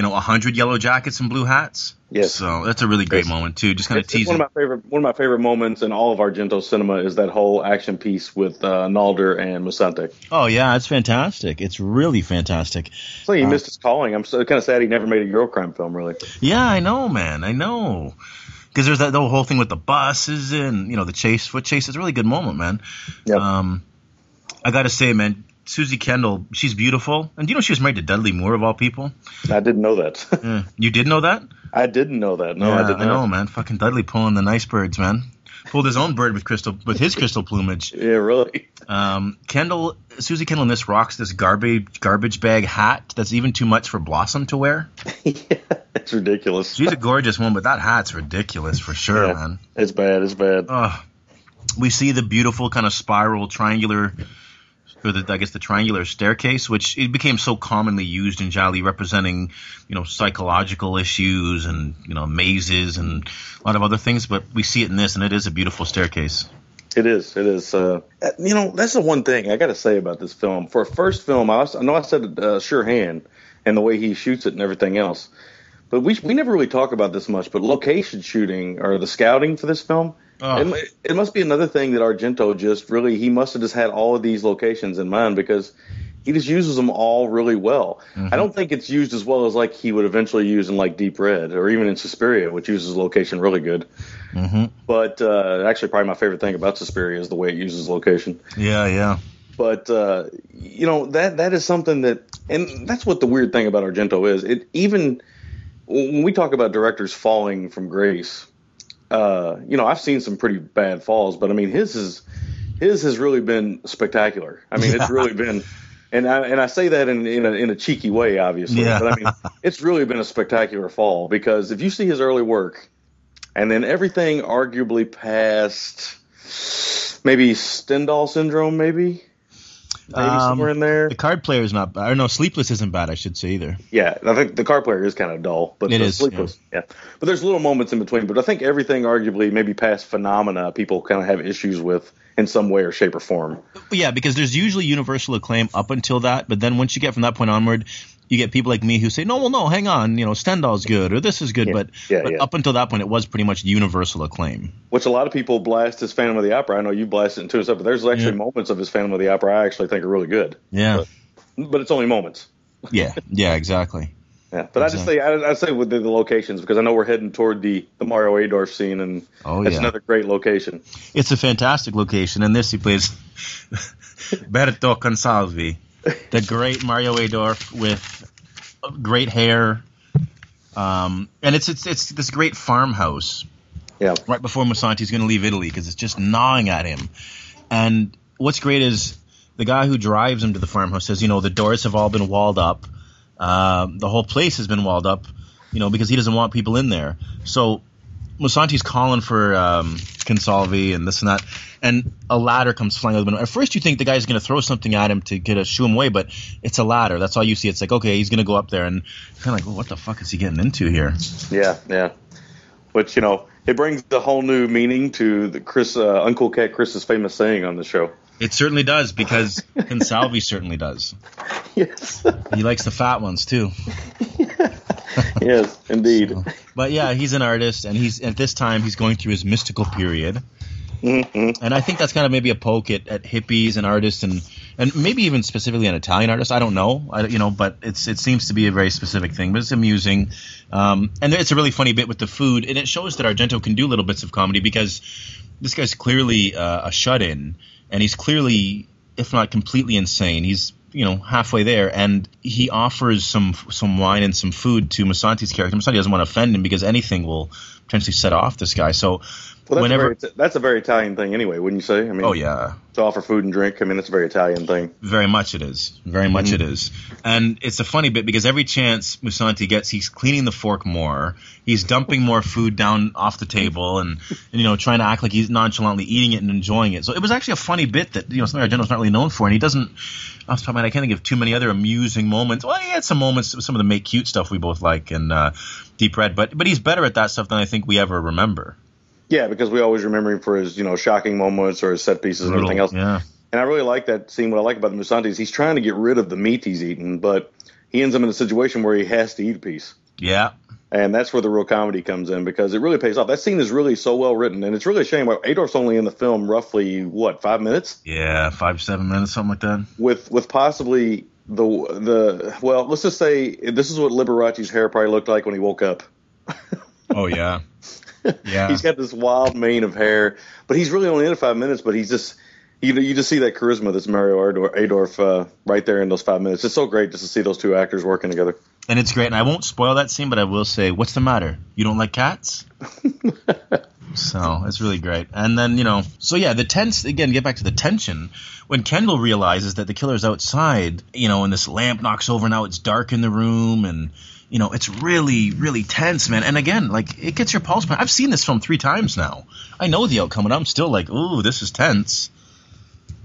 Speaker 2: you know, a hundred yellow jackets and blue hats.
Speaker 3: Yes.
Speaker 2: So that's a really great
Speaker 3: Yes.
Speaker 2: moment too. Just kind of
Speaker 3: It's, it's
Speaker 2: teasing.
Speaker 3: one of my favorite one of my favorite moments in all of Argento cinema is that whole action piece with uh, Nalder and Musante.
Speaker 2: Oh yeah, it's fantastic. It's really fantastic.
Speaker 3: So like he missed his calling. I'm so, kind of sad he never made a Eurocrime film. Really,
Speaker 2: Yeah, I know, man. I know. Because there's that the whole thing with the buses and you know the chase, foot chase. It's a really good moment, man.
Speaker 3: Yep.
Speaker 2: Um, I got to say, man, Suzy Kendall, she's beautiful. And do you know she was married to Dudley Moore of all people?
Speaker 3: I didn't know that.
Speaker 2: Yeah. You did know that?
Speaker 3: I didn't know that. No,
Speaker 2: yeah,
Speaker 3: I didn't
Speaker 2: I know,
Speaker 3: know.
Speaker 2: man. Fucking Dudley pulling the nice birds, man. Pulled his own bird with crystal with his crystal plumage.
Speaker 3: Yeah, really.
Speaker 2: Um, Kendall, Suzy Kendall in this rocks this garbage garbage bag hat that's even too much for Blossom to wear.
Speaker 3: yeah, it's ridiculous.
Speaker 2: She's a gorgeous one, but that hat's ridiculous for sure,
Speaker 3: Yeah.
Speaker 2: man.
Speaker 3: It's bad. It's bad.
Speaker 2: Ugh. we see the beautiful kind of spiral triangular the, I guess the triangular staircase, which it became so commonly used in gialli, representing you know psychological issues and you know mazes and a lot of other things. But we see it in this, and it is a beautiful staircase.
Speaker 3: It is. It is. Uh, you know, that's the one thing I got to say about this film. For a first film, I, was, I know I said uh, sure hand and the way he shoots it and everything else, but we we never really talk about this much. But location shooting or the scouting for this film,
Speaker 2: Oh.
Speaker 3: it, it must be another thing that Argento just really he must have just had all of these locations in mind because he just uses them all really well. I don't think it's used as well as like he would eventually use in like Deep Red or even in Suspiria, which uses location really good. But uh, actually, probably my favorite thing about Suspiria is the way it uses location.
Speaker 2: Yeah, yeah.
Speaker 3: But uh, you know that that is something that, and that's what the weird thing about Argento is. It even when we talk about directors falling from grace, uh, you know, I've seen some pretty bad falls, but I mean, his is his has really been spectacular. I mean, it's really been, and I and I say that in in a, in a cheeky way, obviously,
Speaker 2: Yeah.
Speaker 3: but I mean, it's really been a spectacular fall because if you see his early work, and then everything arguably past maybe Stendhal syndrome, maybe. Maybe
Speaker 2: Um,
Speaker 3: somewhere in there.
Speaker 2: The card player is not bad. Or no, Sleepless isn't bad, I should say either.
Speaker 3: Yeah, I think the card player is kind of dull, but
Speaker 2: It
Speaker 3: the
Speaker 2: is,
Speaker 3: sleepless, yeah. But there's little moments in between. But I think everything, arguably, maybe past phenomena, people kind of have issues with in some way or shape or form.
Speaker 2: Yeah, because there's usually universal acclaim up until that, but then once you get from that point onward, you get people like me who say, "No, well, no, hang on, you know, Stendhal's good or this is good,"
Speaker 3: Yeah,
Speaker 2: but,
Speaker 3: yeah,
Speaker 2: but
Speaker 3: yeah.
Speaker 2: up until that point, it was pretty much universal acclaim.
Speaker 3: Which a lot of people blast as Phantom of the Opera. I know you blast it too and stuff, but there's actually
Speaker 2: Yeah.
Speaker 3: moments of his Phantom of the Opera I actually think are really good.
Speaker 2: Yeah,
Speaker 3: But it's only moments.
Speaker 2: yeah, yeah, exactly.
Speaker 3: Yeah, but I just say I, I say with the, the locations because I know we're heading toward the the Mario Adorf scene, and
Speaker 2: Oh,
Speaker 3: that's
Speaker 2: yeah.
Speaker 3: another great location.
Speaker 2: It's a fantastic location, and this he plays Berto Consalvi, the great Mario Adorf with great hair, um, and it's it's it's this great farmhouse
Speaker 3: Yeah,
Speaker 2: right before Musante's going to leave Italy because it's just gnawing at him. And what's great is the guy who drives him to the farmhouse says, you know, the doors have all been walled up, um, the whole place has been walled up, you know, because he doesn't want people in there. So Musante's calling for um, Consalvi and this and that, and a ladder comes flying out the window. At first, you think the guy's going to throw something at him to get a shoo him away, but it's a ladder. That's all you see. It's like, okay, he's going to go up there, and kind of like, well, what the fuck is he getting into here?
Speaker 3: yeah, yeah. Which you know, it brings a whole new meaning to the Chris uh, Uncle Cat Chris's famous saying on the show.
Speaker 2: It certainly does because Consalvi certainly does.
Speaker 3: Yes,
Speaker 2: He likes the fat ones too.
Speaker 3: yes, indeed.
Speaker 2: But yeah, he's an artist, and he's at this time he's going through his mystical period.
Speaker 3: Mm-hmm.
Speaker 2: And I think that's kind of maybe a poke at, at hippies and artists, and and maybe even specifically an Italian artist. I don't know, I, you know, but it's it seems to be a very specific thing. But it's amusing, um, and it's a really funny bit with the food, and it shows that Argento can do little bits of comedy because this guy's clearly uh, a shut-in, and he's clearly, if not completely insane, he's you know halfway there, and he offers some some wine and some food to Musante's character. Musante doesn't want to offend him because anything will potentially set off this guy. So
Speaker 3: Well, that's,
Speaker 2: whenever,
Speaker 3: a very, that's a very Italian thing, anyway, wouldn't you say? I mean,
Speaker 2: oh yeah,
Speaker 3: to offer food and drink. I mean, it's a very Italian thing.
Speaker 2: Very much it is. Very mm-hmm. much it is. And it's a funny bit because every chance Musante gets, he's cleaning the fork more. He's dumping more food down off the table and, and, you know, trying to act like he's nonchalantly eating it and enjoying it. So it was actually a funny bit that, you know, something Argento's not really known for. And he doesn't, off the top of my head, I can't think of too many other amusing moments. Well, he had some moments, some of the make cute stuff we both like and, uh, Deep Red, but, but he's better at that stuff than I think we ever remember.
Speaker 3: Yeah, because we always remember him for his, you know, shocking moments or his set pieces and everything else.
Speaker 2: Yeah.
Speaker 3: And I really like that scene. What I like about the Musante is he's trying to get rid of the meat he's eating, but he ends up in a situation where he has to eat a piece.
Speaker 2: Yeah.
Speaker 3: And that's where the real comedy comes in because it really pays off. That scene is really so well written, and it's really a shame. Adorf's only in the film roughly what five minutes,
Speaker 2: Yeah. Five, seven minutes, something like that.
Speaker 3: with with possibly the the well, let's just say this is what Liberace's hair probably looked like when he woke up.
Speaker 2: Oh, yeah. Yeah.
Speaker 3: He's got this wild mane of hair, but he's really only in it five minutes. But he's just you know you just see that charisma that's Mario Ador- Adorf uh, right there in those five minutes. It's so great just to see those two actors working together.
Speaker 2: And it's great. And I won't spoil that scene, but I will say, what's the matter? You don't like cats? so it's really great. And then, you know, so yeah, the tense, again, get back to the tension. When Kendall realizes that the killer's outside, you know, and this lamp knocks over, now it's dark in the room, and, you know, it's really, really tense, man. And again, like, it gets your pulse. I've seen this film three times now. I know the outcome, and I'm still like, ooh, this is tense.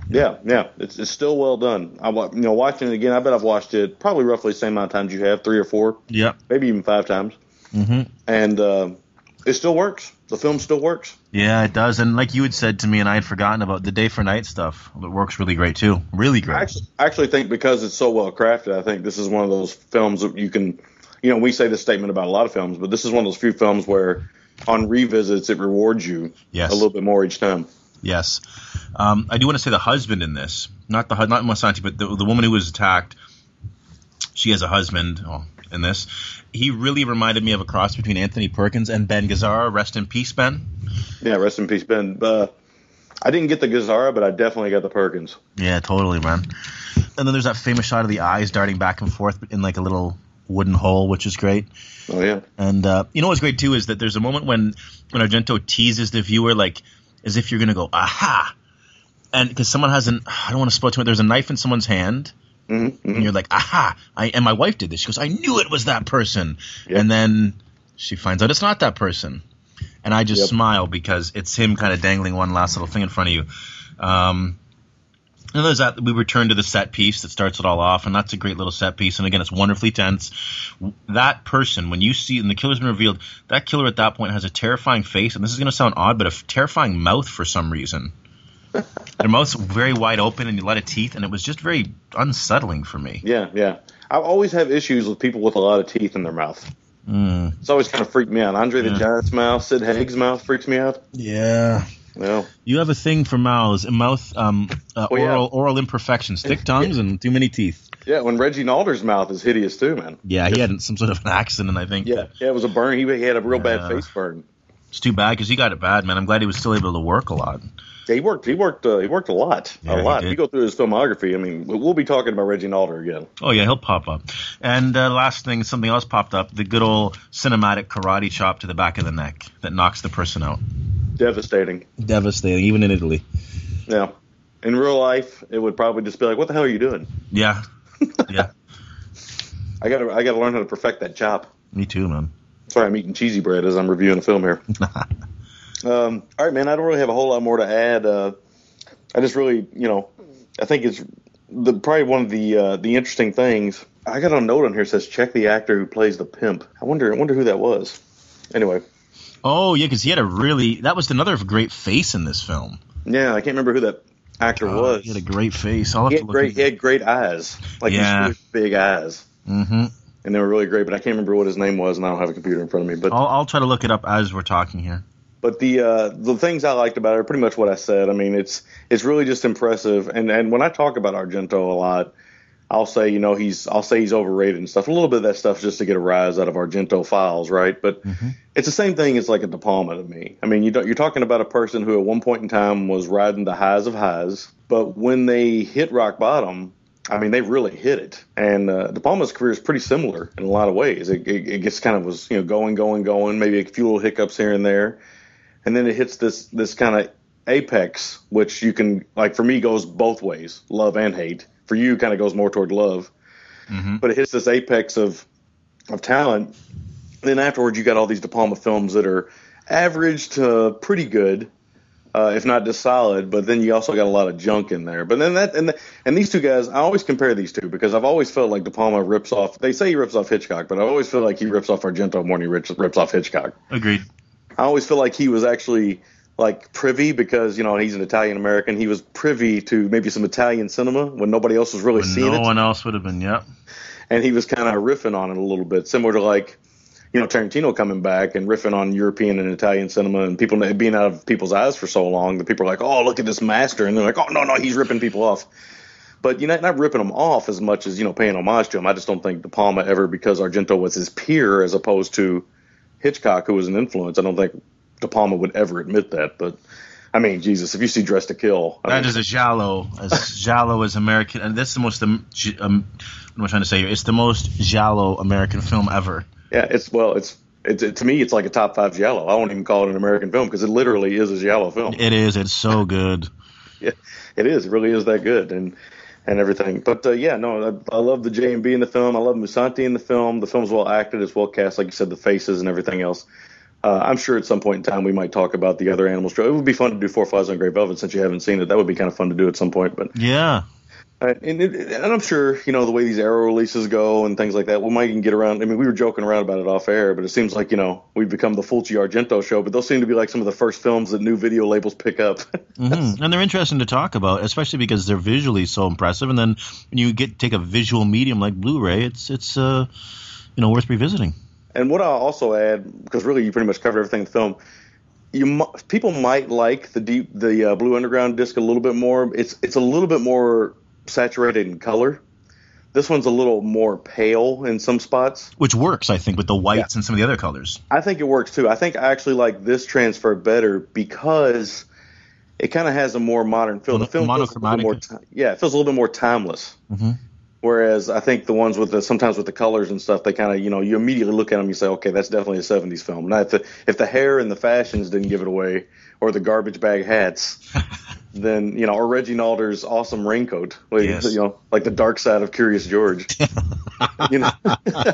Speaker 3: Yeah, yeah, it's, it's still well done. I you know watching it again. I bet I've watched it probably roughly the same amount of times you have, three or four,
Speaker 2: Yeah.
Speaker 3: maybe even five times.
Speaker 2: Mm-hmm.
Speaker 3: And uh, it still works. The film still works.
Speaker 2: Yeah, it does. And like you had said to me, and I had forgotten about the day for night stuff. It works really great too. Really great.
Speaker 3: I actually, I actually think because it's so well crafted, I think this is one of those films that you can, you know, we say this statement about a lot of films, but this is one of those few films where on revisits it rewards you
Speaker 2: Yes.
Speaker 3: a little bit more each time.
Speaker 2: Yes, um, I do want to say the husband in this, not the not Musante, but the, the woman who was attacked. She has a husband oh, in this. He really reminded me of a cross between Anthony Perkins and Ben Gazzara. Rest in peace, Ben.
Speaker 3: Yeah, rest in peace, Ben. Uh, I didn't get the Gazzara, but I definitely got the Perkins.
Speaker 2: Yeah, totally, man. And then there's that famous shot of the eyes darting back and forth in like a little wooden hole, which is great.
Speaker 3: Oh yeah,
Speaker 2: And uh, you know what's great too is that there's a moment when when Argento teases the viewer like as if you're gonna go aha, and because someone has an I don't want to spoil too much. There's a knife in someone's hand,
Speaker 3: mm-hmm,
Speaker 2: and you're like aha, I and my wife did this. She goes, I knew it was that person,
Speaker 3: Yep.
Speaker 2: and then she finds out it's not that person, and I just
Speaker 3: Yep.
Speaker 2: smile because it's him kind of dangling one last little thing in front of you. Um, and there's that we return to the set piece that starts it all off, and that's a great little set piece. And again, it's wonderfully tense. That person, when you see and the killer's been revealed, that killer at that point has a terrifying face, and this is going to sound odd, but a f- terrifying mouth for some reason. Their mouth's very wide open and a lot of teeth, and it was just very unsettling for me.
Speaker 3: yeah, yeah. I always have issues with people with a lot of teeth in their mouth.
Speaker 2: Mm.
Speaker 3: It's always kind of freaked me out. Andre
Speaker 2: Yeah.
Speaker 3: the Giant's mouth, Sid Haig's mouth freaks me out.
Speaker 2: Yeah.
Speaker 3: Well,
Speaker 2: You have a thing for mouths, mouth, um, uh,
Speaker 3: Oh, yeah.
Speaker 2: oral, oral imperfections, thick tongues, and too many teeth.
Speaker 3: yeah. When Reggie Nalder's mouth is hideous too, man.
Speaker 2: Yeah, he had some sort of an accident, I think.
Speaker 3: Yeah, yeah. It was a burn. He, he had a real
Speaker 2: Yeah.
Speaker 3: bad face burn.
Speaker 2: It's too bad because he got it bad, man. I'm glad he was still able to work a lot.
Speaker 3: Yeah, he worked. He worked. Uh, he worked a lot.
Speaker 2: Yeah,
Speaker 3: a lot. you go through his filmography, I mean, we'll be talking about Reggie Nalder again.
Speaker 2: Oh yeah, he'll pop up. And uh, last thing, something else popped up: the good old cinematic karate chop to the back of the neck that knocks the person out.
Speaker 3: Devastating.
Speaker 2: Devastating, even in Italy.
Speaker 3: Yeah. In real life, it would probably just be like, "What the hell are you doing?"
Speaker 2: Yeah, yeah.
Speaker 3: I got to. I got to learn how to perfect that chop.
Speaker 2: Me too, man.
Speaker 3: Sorry, I'm eating cheesy bread as I'm reviewing the film here. um, all right, man. I don't really have a whole lot more to add. Uh, I just really, you know, I think it's the probably one of the uh, the interesting things. I got a note on here that says check the actor who plays the pimp. I wonder. I wonder who that was. Anyway,
Speaker 2: Oh yeah, because he had a really that was another great face in this film.
Speaker 3: yeah, I can't remember who that actor
Speaker 2: Oh,
Speaker 3: was.
Speaker 2: he had a great face. I'll have
Speaker 3: He
Speaker 2: to
Speaker 3: had great. He had great eyes, like
Speaker 2: Yeah.
Speaker 3: these really big eyes,
Speaker 2: mm-hmm.
Speaker 3: and they were really great. But I can't remember what his name was, and I don't have a computer in front of me. But
Speaker 2: I'll, I'll try to look it up as we're talking here.
Speaker 3: But the uh, the things I liked about it are pretty much what I said. I mean, it's it's really just impressive. And and when I talk about Argento a lot, I'll say you know he's I'll say he's overrated and stuff. A little bit of that stuff just to get a rise out of Argentophiles, right? But it's the same thing as like a De Palma to me. I mean, you don't, you're talking about a person who at one point in time was riding the highs of highs, but when they hit rock bottom. I mean, they really hit it, and uh, De Palma's career is pretty similar in a lot of ways. It, it, it gets kind of was you know going, going, going, maybe a few little hiccups here and there, and then it hits this this kind of apex, which you can like for me goes both ways, love and hate. For you, kind of goes more toward love, but it hits this apex of of talent. then afterwards, you got all these De Palma films that are average to pretty good, uh, if not just solid. But then you also got a lot of junk in there. But then that and the, and these two guys, I always compare these two because I've always felt like De Palma rips off. They say he rips off Hitchcock, but I always feel like he rips off Argento more than he rips, rips off Hitchcock.
Speaker 2: Agreed.
Speaker 3: I always feel like he was actually like privy because you know he's an Italian American. He was privy to maybe some Italian cinema when nobody else was really
Speaker 2: When
Speaker 3: seeing
Speaker 2: no
Speaker 3: it, No
Speaker 2: one else would have been. Yep.
Speaker 3: and he was kind of riffing on it a little bit, similar to like you know Tarantino coming back and riffing on European and Italian cinema, and people being out of people's eyes for so long that people are like, oh look at this master, and they're like, oh no no he's ripping people off. But you know, not ripping them off as much as you know paying homage to him. I just don't think De Palma ever, because Argento was his peer as opposed to Hitchcock, who was an influence. I don't think De Palma would ever admit that. But I mean, Jesus, if you see Dress to Kill, I
Speaker 2: That
Speaker 3: mean,
Speaker 2: is a giallo, as giallo as American, and that's the most. Um, um, what am I trying to say? It's the most giallo American film ever.
Speaker 3: yeah, it's well, it's. It's, it, to me, it's like a top five giallo. I won't even call it an American film because it literally is a giallo film.
Speaker 2: It is. It's so good.
Speaker 3: Yeah, it is. It really is that good, and and everything. But uh, yeah, no, I, I love the J and B in the film. I love Musante in the film. The film's well acted, it's well cast, like you said, the faces and everything else. Uh, I'm sure at some point in time we might talk about the other animals. Show. It would be fun to do Four Flies on Grey Velvet since you haven't seen it. That would be kind of fun to do at some point. But
Speaker 2: Yeah.
Speaker 3: Uh, and, it, and I'm sure you know the way these Arrow releases go and things like that. We might even get around. I mean, we were joking around about it off air, but it seems like you know we've become the Fulci Argento show. But those seem to be like some of the first films that new video labels pick up.
Speaker 2: Mhm. And they're interesting to talk about, especially because they're visually so impressive. And then when you get take a visual medium like Blu-ray, it's it's uh, you know worth revisiting.
Speaker 3: And what I'll also add, because really you pretty much covered everything in the film. You people might like the deep the uh, Blue Underground disc a little bit more. It's it's a little bit more saturated in color. This one's a little more pale in some spots.
Speaker 2: Which works, I think, with the whites and some of the other colors.
Speaker 3: I think it works too. I think I actually like this transfer better because it kind of has a more modern feel. The film feels a little more, yeah, it feels a little bit more timeless.
Speaker 2: Mhm.
Speaker 3: Whereas I think the ones with the sometimes with the colors and stuff, they kind of you know you immediately look at them, you say, okay, that's definitely a '70s film. Now if the if the hair and the fashions didn't give it away, or the garbage bag hats, then you know, or Reggie Nalder's awesome raincoat, like,
Speaker 2: Yes.
Speaker 3: you know, like the dark side of Curious George. you know.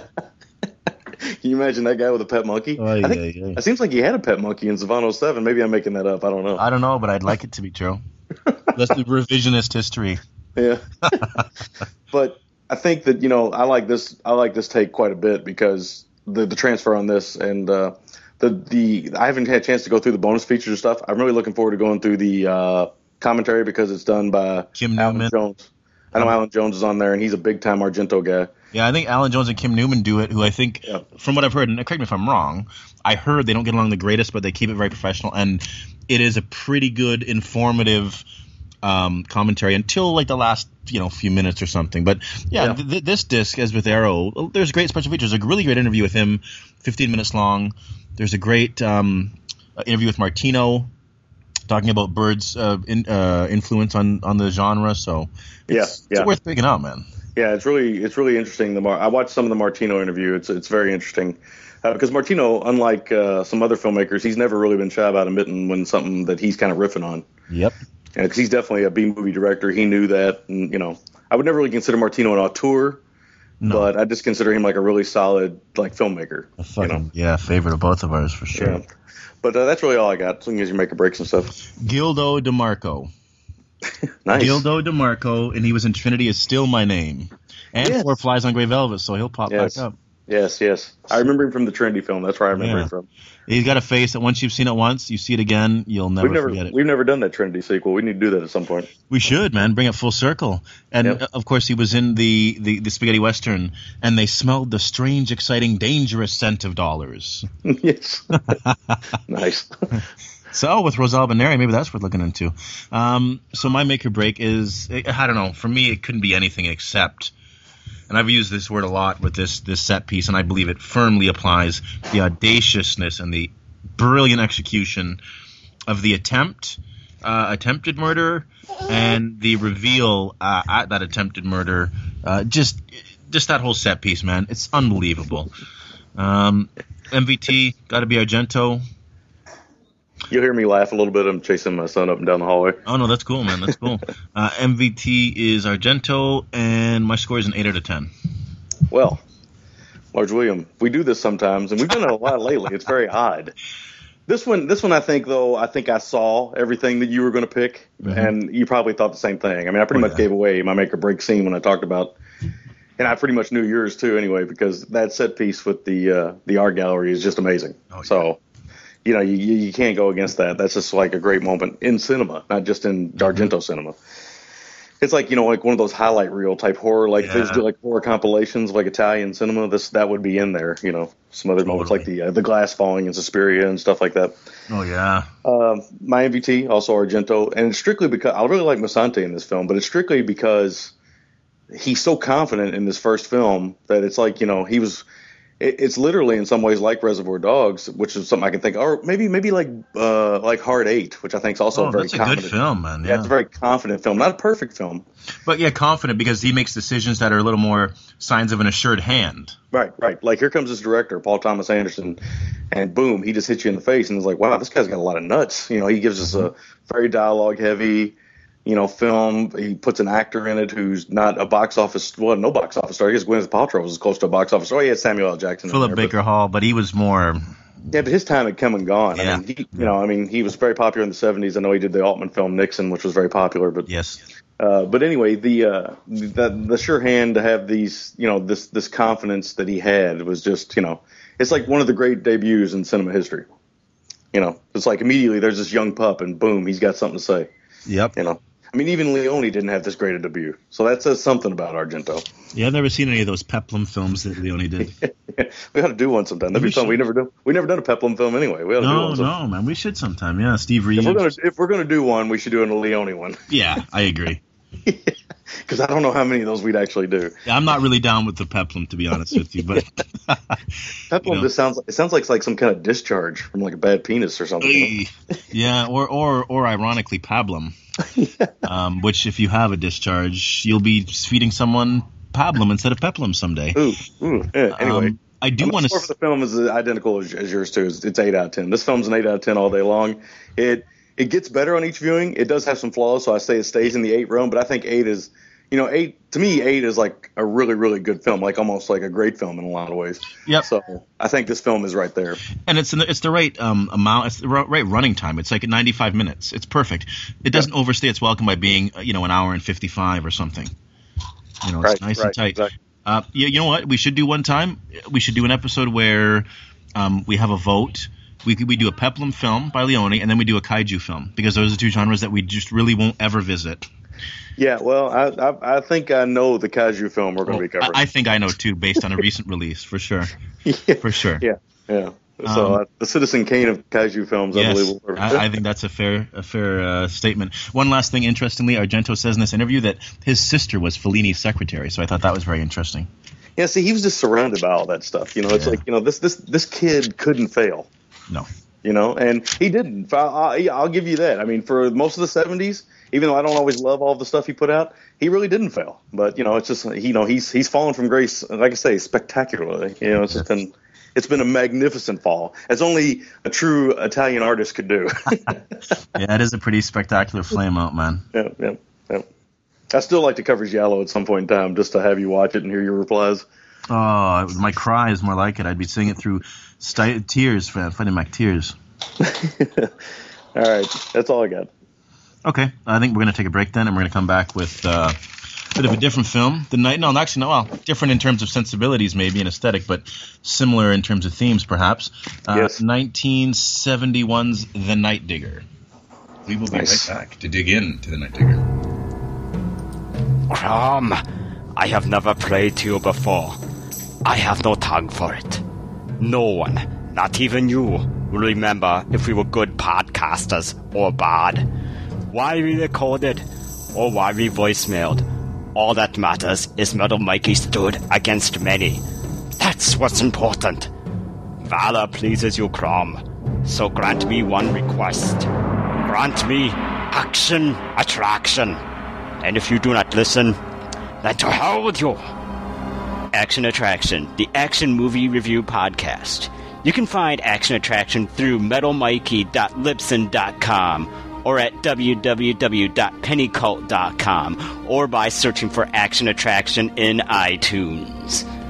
Speaker 3: Can you imagine that guy with a pet monkey?
Speaker 2: Ay,
Speaker 3: I think
Speaker 2: ay.
Speaker 3: it seems like he had a pet monkey in Savannah 07. Maybe I'm making that up. I don't know.
Speaker 2: I don't know, but I'd like it to be true. That's the revisionist history.
Speaker 3: Yeah. but I think that you know I like this. I like this take quite a bit because the the transfer on this and uh, the the I haven't had a chance to go through the bonus features and stuff. I'm really looking forward to going through the uh, commentary because it's done by
Speaker 2: Kim
Speaker 3: Alan
Speaker 2: Newman.
Speaker 3: Jones. I know Alan Jones is on there and he's a big time Argento guy.
Speaker 2: Yeah, I think Alan Jones and Kim Newman do it. Who I think,
Speaker 3: Yeah.
Speaker 2: from what I've heard, and correct me if I'm wrong, I heard they don't get along the greatest, but they keep it very professional, and it is a pretty good, informative um, commentary until like the last you know few minutes or something. But yeah,
Speaker 3: Yeah.
Speaker 2: Th- th- this disc, as with Arrow, there's great special features. There's a really great interview with him, 15 minutes long. There's a great um, uh, interview with Martino. Talking about Bird's uh, in, uh, influence on, on the genre, so
Speaker 3: Yeah,
Speaker 2: it's,
Speaker 3: yeah.
Speaker 2: it's worth picking up, man.
Speaker 3: Yeah, it's really it's really interesting. The Mar- I watched some of the Martino interview. It's it's very interesting uh, because Martino, unlike uh, some other filmmakers, he's never really been shy about admitting when something that he's kind of riffing on.
Speaker 2: Yep.
Speaker 3: Because he's definitely a B movie director. He knew that, and you know, I would never really consider Martino an auteur, but I just consider him like a really solid like filmmaker.
Speaker 2: A
Speaker 3: You know,
Speaker 2: yeah, favorite of both of ours for sure.
Speaker 3: yeah. But uh, that's really all I got. So long as you make a breaks and stuff.
Speaker 2: Gildo Di Marco.
Speaker 3: Nice.
Speaker 2: Gildo Di Marco, and he was in Trinity is still my name. And
Speaker 3: Yes.
Speaker 2: Four Flies on Grey Velvet, so he'll pop
Speaker 3: Yes.
Speaker 2: back up.
Speaker 3: Yes, yes. I remember him from the Trinity film. That's where I remember
Speaker 2: Yeah.
Speaker 3: him from.
Speaker 2: He's got a face that once you've seen it once, you see it again, you'll never,
Speaker 3: We've never
Speaker 2: forget it.
Speaker 3: we've never done that Trinity sequel. We need to do that at some point.
Speaker 2: We should, man, bring it full circle. And
Speaker 3: Yep.
Speaker 2: of course, he was in the, the, the spaghetti western, and they smelled the strange, exciting, dangerous scent of dollars.
Speaker 3: yes. nice.
Speaker 2: So with Rosalba Neri, maybe that's worth looking into. Um, so my make or break is I don't know. For me, it couldn't be anything except, and I've used this word a lot with this this set piece, and I believe it firmly applies the audaciousness and the brilliant execution of the attempt, uh, attempted murder, and the reveal uh, at that attempted murder. Uh, just just that whole set piece, man. It's unbelievable. Um, MVT got to be Argento.
Speaker 3: You'll hear me laugh a little bit. I'm chasing my son up and down the hallway.
Speaker 2: Oh no, that's cool, man. That's cool. Uh, MVT is Argento, and my score is an eight out of ten.
Speaker 3: Well, Large William, we do this sometimes, and we've done it a lot lately. It's very odd. This one, this one, I think though, I think I saw everything that you were going to pick, and you probably thought the same thing. I mean, I pretty
Speaker 2: Mm-hmm. Oh,
Speaker 3: much
Speaker 2: yeah.
Speaker 3: gave away my make or break scene when I talked about, and I pretty much knew yours too, anyway, because that set piece with the uh, the art gallery is just amazing.
Speaker 2: Oh, yeah.
Speaker 3: So, you know, you you can't go against that. That's just like a great moment in cinema, not just in
Speaker 2: Mm-hmm.
Speaker 3: Argento cinema. It's like you know like one of those highlight reel type horror like
Speaker 2: Yeah.
Speaker 3: there's like horror compilations of like Italian cinema. This that would be in there you know. Some other moments like the uh, the glass falling in Suspiria and stuff like that.
Speaker 2: Oh yeah,
Speaker 3: um, my MVT also Argento. And it's strictly because I really like Musante in this film but it's strictly because he's so confident in this first film that it's like you know he was it's literally in some ways like Reservoir Dogs which is something I can think or maybe maybe like uh, like Hard Eight which I think is also
Speaker 2: oh,
Speaker 3: a very
Speaker 2: that's a
Speaker 3: confident
Speaker 2: good film, man.
Speaker 3: yeah
Speaker 2: Yeah,
Speaker 3: it's a very confident film not a perfect film
Speaker 2: but yeah, confident because he makes decisions that are a little more signs of an assured hand.
Speaker 3: Right, right. Like here comes this director, Paul Thomas Anderson, and boom, he just hits you in the face, and it's like, wow, this guy's got a lot of nuts. You know, he gives us a very dialogue heavy, you know, film. He puts an actor in it who's not a box office, well, no box office star. I guess Gwyneth Paltrow was as close to a box office. Oh, he had Samuel L. Jackson.
Speaker 2: Philip
Speaker 3: there, but-
Speaker 2: Baker Hall, but he was more.
Speaker 3: yeah, but his time had come and gone.
Speaker 2: Yeah.
Speaker 3: I mean, he, you know, I mean, he was very popular in the '70s. I know he did the Altman film Nixon, which was very popular, but
Speaker 2: Yes,
Speaker 3: Uh, but anyway, the, uh, the the sure hand to have these, you know, this this confidence that he had was just, you know, it's like one of the great debuts in cinema history. You know, it's like immediately there's this young pup, and boom, he's got something to say.
Speaker 2: Yep.
Speaker 3: You know, I mean, even Leone didn't have this great a debut, so that says something about Argento.
Speaker 2: Yeah, I've never seen any of those Peplum films that Leone did.
Speaker 3: we ought to do one sometime. That'd
Speaker 2: We
Speaker 3: be fun. We never do. We never done a Peplum film anyway. We ought to do one. sometime.
Speaker 2: no, man, we should sometime. Yeah, Steve Reeves.
Speaker 3: If we're gonna if we're gonna do one, we should do a Leone one
Speaker 2: Yeah, I agree.
Speaker 3: because I don't know how many of those we'd actually do.
Speaker 2: Yeah, I'm not really down with the Peplum, to be honest with you, but
Speaker 3: Peplum
Speaker 2: You know.
Speaker 3: just sounds it sounds like it's like some kind of discharge from like a bad penis or something.
Speaker 2: yeah, or or or ironically, Pablum, um, which if you have a discharge, you'll be feeding someone Pablum instead of Peplum someday.
Speaker 3: Ooh, ooh. Yeah, anyway.
Speaker 2: Um, I do want to.
Speaker 3: for the film is identical as, as yours too. It's, it's eight out of ten. This film's an eight out of ten all day long. It it gets better on each viewing. It does have some flaws, so I say it stays in the eight realm. But I think eight is, you know, eight to me eight is like a really really good film, like almost like a great film in a lot of ways.
Speaker 2: Yep.
Speaker 3: So I think this film is right there.
Speaker 2: and it's in the, it's the right um, amount. It's the right running time. It's like 95 minutes. It's perfect. It doesn't overstay its welcome by being uh, you know an hour and 55 or something. You know, it's
Speaker 3: Right,
Speaker 2: nice
Speaker 3: right,
Speaker 2: and tight.
Speaker 3: exactly.
Speaker 2: Uh, you, you know what? We should do one time. We should do an episode where um, we have a vote. We we do a peplum film by Leone, and then we do a kaiju film because those are two genres that we just really won't ever visit.
Speaker 3: Yeah, well, I I, I think I know the kaiju film we're going to be covering.
Speaker 2: I, I think I know too, based on a recent release, for sure,
Speaker 3: yeah,
Speaker 2: for sure.
Speaker 3: yeah, yeah. So
Speaker 2: Um,
Speaker 3: uh, the Citizen Kane of kaiju films, I
Speaker 2: Yes,
Speaker 3: believe.
Speaker 2: I, I think that's a fair a fair uh, statement. One last thing, interestingly, Argento says in this interview that his sister was Fellini's secretary, so I thought that was very interesting.
Speaker 3: Yeah, see, he was just surrounded by all that stuff. You know, it's
Speaker 2: Yeah.
Speaker 3: like you know this this this kid couldn't fail.
Speaker 2: No,
Speaker 3: You know, and he didn't. I, I, I'll give you that. I mean, for most of the '70s, even though I don't always love all the stuff he put out, he really didn't fail. But you know, it's just you know he's he's fallen from grace, like I say, spectacularly. You know, it's just been it's been a magnificent fall, as only a true Italian artist could do.
Speaker 2: yeah, it is a pretty spectacular flame out, man.
Speaker 3: yeah, yeah, yeah. I still like to cover Giallo at some point in time, just to have you watch it and hear your replies.
Speaker 2: Oh, my cry is more like it. I'd be saying it through sti- tears, Freddie Mac tears.
Speaker 3: All right, that's all I got.
Speaker 2: Okay, I think we're going to take a break then, and we're going to come back with uh, a bit of a different film. The night, no, actually, no, well, different in terms of sensibilities, maybe and aesthetic, but similar in terms of themes, perhaps. Uh,
Speaker 3: Yes.
Speaker 2: 1971's The Night Digger.
Speaker 5: We will be
Speaker 3: Nice.
Speaker 5: right back to dig into the Night Digger.
Speaker 6: Crom, I have never prayed to you before. I have no tongue for it. No one, not even you, will remember if we were good podcasters or bad. Why we recorded or why we voicemailed. All that matters is Metal Mikey stood against many. That's what's important. Valor pleases you, Crom. So grant me one request. Grant me action attraction. And if you do not listen, then to hell with you. Action Attraction, the action movie review podcast. You can find Action Attraction through metalmikey.libsyn.com or at www.pennycult.com or by searching for Action Attraction in iTunes.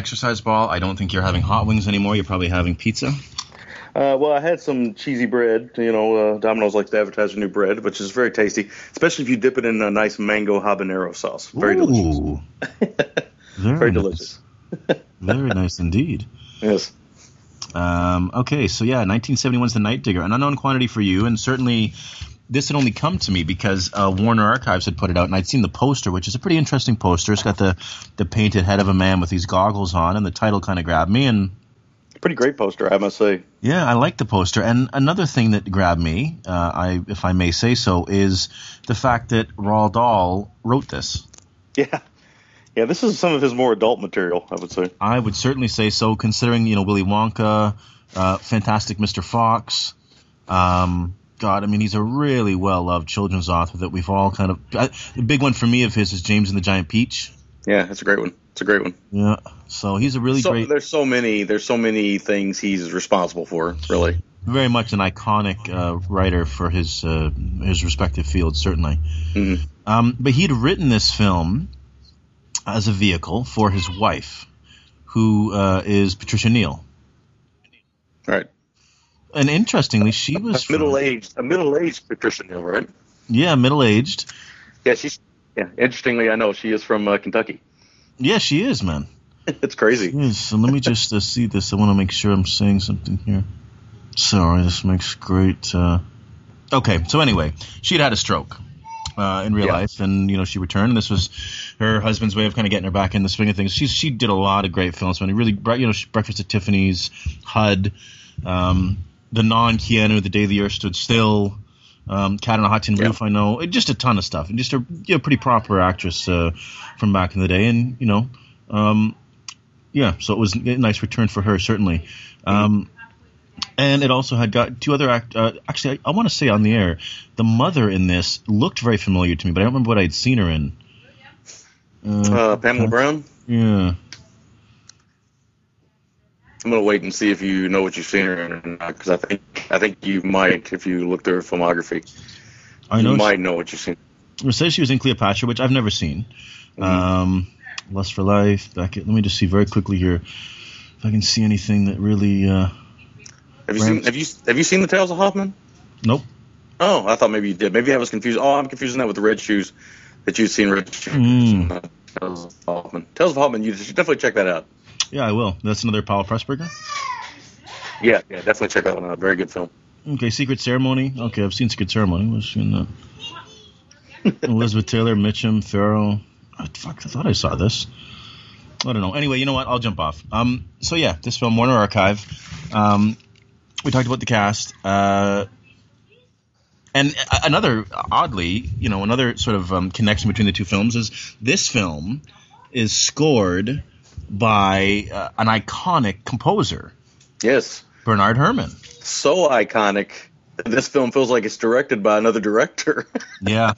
Speaker 2: Exercise ball. I don't think you're having hot wings anymore. You're probably having pizza.
Speaker 3: Uh, well, I had some cheesy bread. You know, uh, Domino's likes to advertise their new bread, which is very tasty, especially if you dip it in a nice mango habanero sauce. Very delicious.
Speaker 2: Very,
Speaker 3: Very
Speaker 2: nice.
Speaker 3: delicious.
Speaker 2: Very nice indeed.
Speaker 3: Yes.
Speaker 2: Um, okay, so yeah, 1971's The Night Digger, an unknown quantity for you, and certainly this had only come to me because uh, Warner Archives had put it out, and I'd seen the poster, which is a pretty interesting poster. It's got the the painted head of a man with these goggles on, and the title kind of grabbed me, and
Speaker 3: Pretty great poster, I must say.
Speaker 2: yeah, I like the poster. And another thing that grabbed me, uh, I if I may say so, is the fact that Roald Dahl wrote this.
Speaker 3: Yeah. Yeah, this is some of his more adult material, I would say.
Speaker 2: I would certainly say so, considering you know Willy Wonka, uh, Fantastic Mr. Fox. Um, God, I mean, he's a really well loved children's author that we've all kind of. I, the big one for me of his is James and the Giant Peach.
Speaker 3: Yeah, it's a great one. It's a great one.
Speaker 2: Yeah, so he's a really
Speaker 3: So,
Speaker 2: great,
Speaker 3: there's so many there's so many things he's responsible for, really.
Speaker 2: very much an iconic uh, writer for his uh, his respective fields, certainly.
Speaker 3: Mhm.
Speaker 2: Um, but he'd written this film as a vehicle for his wife, who uh, is Patricia Neal.
Speaker 3: Right.
Speaker 2: And interestingly, she was from-
Speaker 3: Middle aged a middle aged Patricia Neal, right?
Speaker 2: Yeah, middle aged.
Speaker 3: Yeah, she's yeah. Interestingly, I know she is from uh, Kentucky.
Speaker 2: Yeah, she is, man.
Speaker 3: it's crazy.
Speaker 2: Yes, so let me just uh, see this. I want to make sure I'm saying something here. Sorry, this makes great. Uh... Okay, so anyway, she had had a stroke uh, in real
Speaker 3: Yeah.
Speaker 2: life, and you know she returned. And this was her husband's way of kind of getting her back in the swing of things. She she did a lot of great films, man. He really, brought- you know, she- Breakfast at Tiffany's, HUD, um, the non Keanu, The Day the Earth Stood Still. Um, Cat on a Hot Tin
Speaker 3: Yeah.
Speaker 2: Roof, I know, just a ton of stuff, and just a you know, pretty proper actress uh, from back in the day, and you know, um, yeah, so it was a nice return for her, certainly. Um, and it also had got two other act. Uh, actually, I, I want to say on the air, the mother in this looked very familiar to me, but I don't remember what I'd seen her in.
Speaker 3: Uh, Pamela Brown.
Speaker 2: Yeah,
Speaker 3: I'm gonna wait and see if you know what you've seen her in, because I think I think you might if you look through her filmography.
Speaker 2: I know.
Speaker 3: you might know what you've seen.
Speaker 2: it says she was in Cleopatra, which I've never seen. Um, Lust for Life. Back at, let me just see very quickly here if I can see anything that really. Uh,
Speaker 3: Have you seen Have you Have you seen the Tales of Hoffmann?
Speaker 2: nope.
Speaker 3: Oh, I thought maybe you did. Maybe I was confused. Oh, I'm confusing that with the Red Shoes. That you've seen Red Shoes.
Speaker 2: Mm.
Speaker 3: Tales of Hoffmann. Tales of Hoffmann. You should definitely check that out.
Speaker 2: Yeah, I will. That's another Powell Pressburger.
Speaker 3: Yeah, yeah, definitely check that one out. Very good film.
Speaker 2: Okay, Secret Ceremony. Okay, I've seen Secret Ceremony. Was in that? Elizabeth Taylor, Mitchum, Farrow. Oh, fuck, I thought I saw this. I don't know. Anyway, you know what? I'll jump off. Um, so yeah, this film, Warner Archive. Um, we talked about the cast. Uh, and another, oddly, you know, another sort of um, connection between the two films is this film is scored by uh, an iconic composer,
Speaker 3: Yes,
Speaker 2: Bernard Herrmann.
Speaker 3: so iconic. This film feels like it's directed by another director.
Speaker 2: Yeah.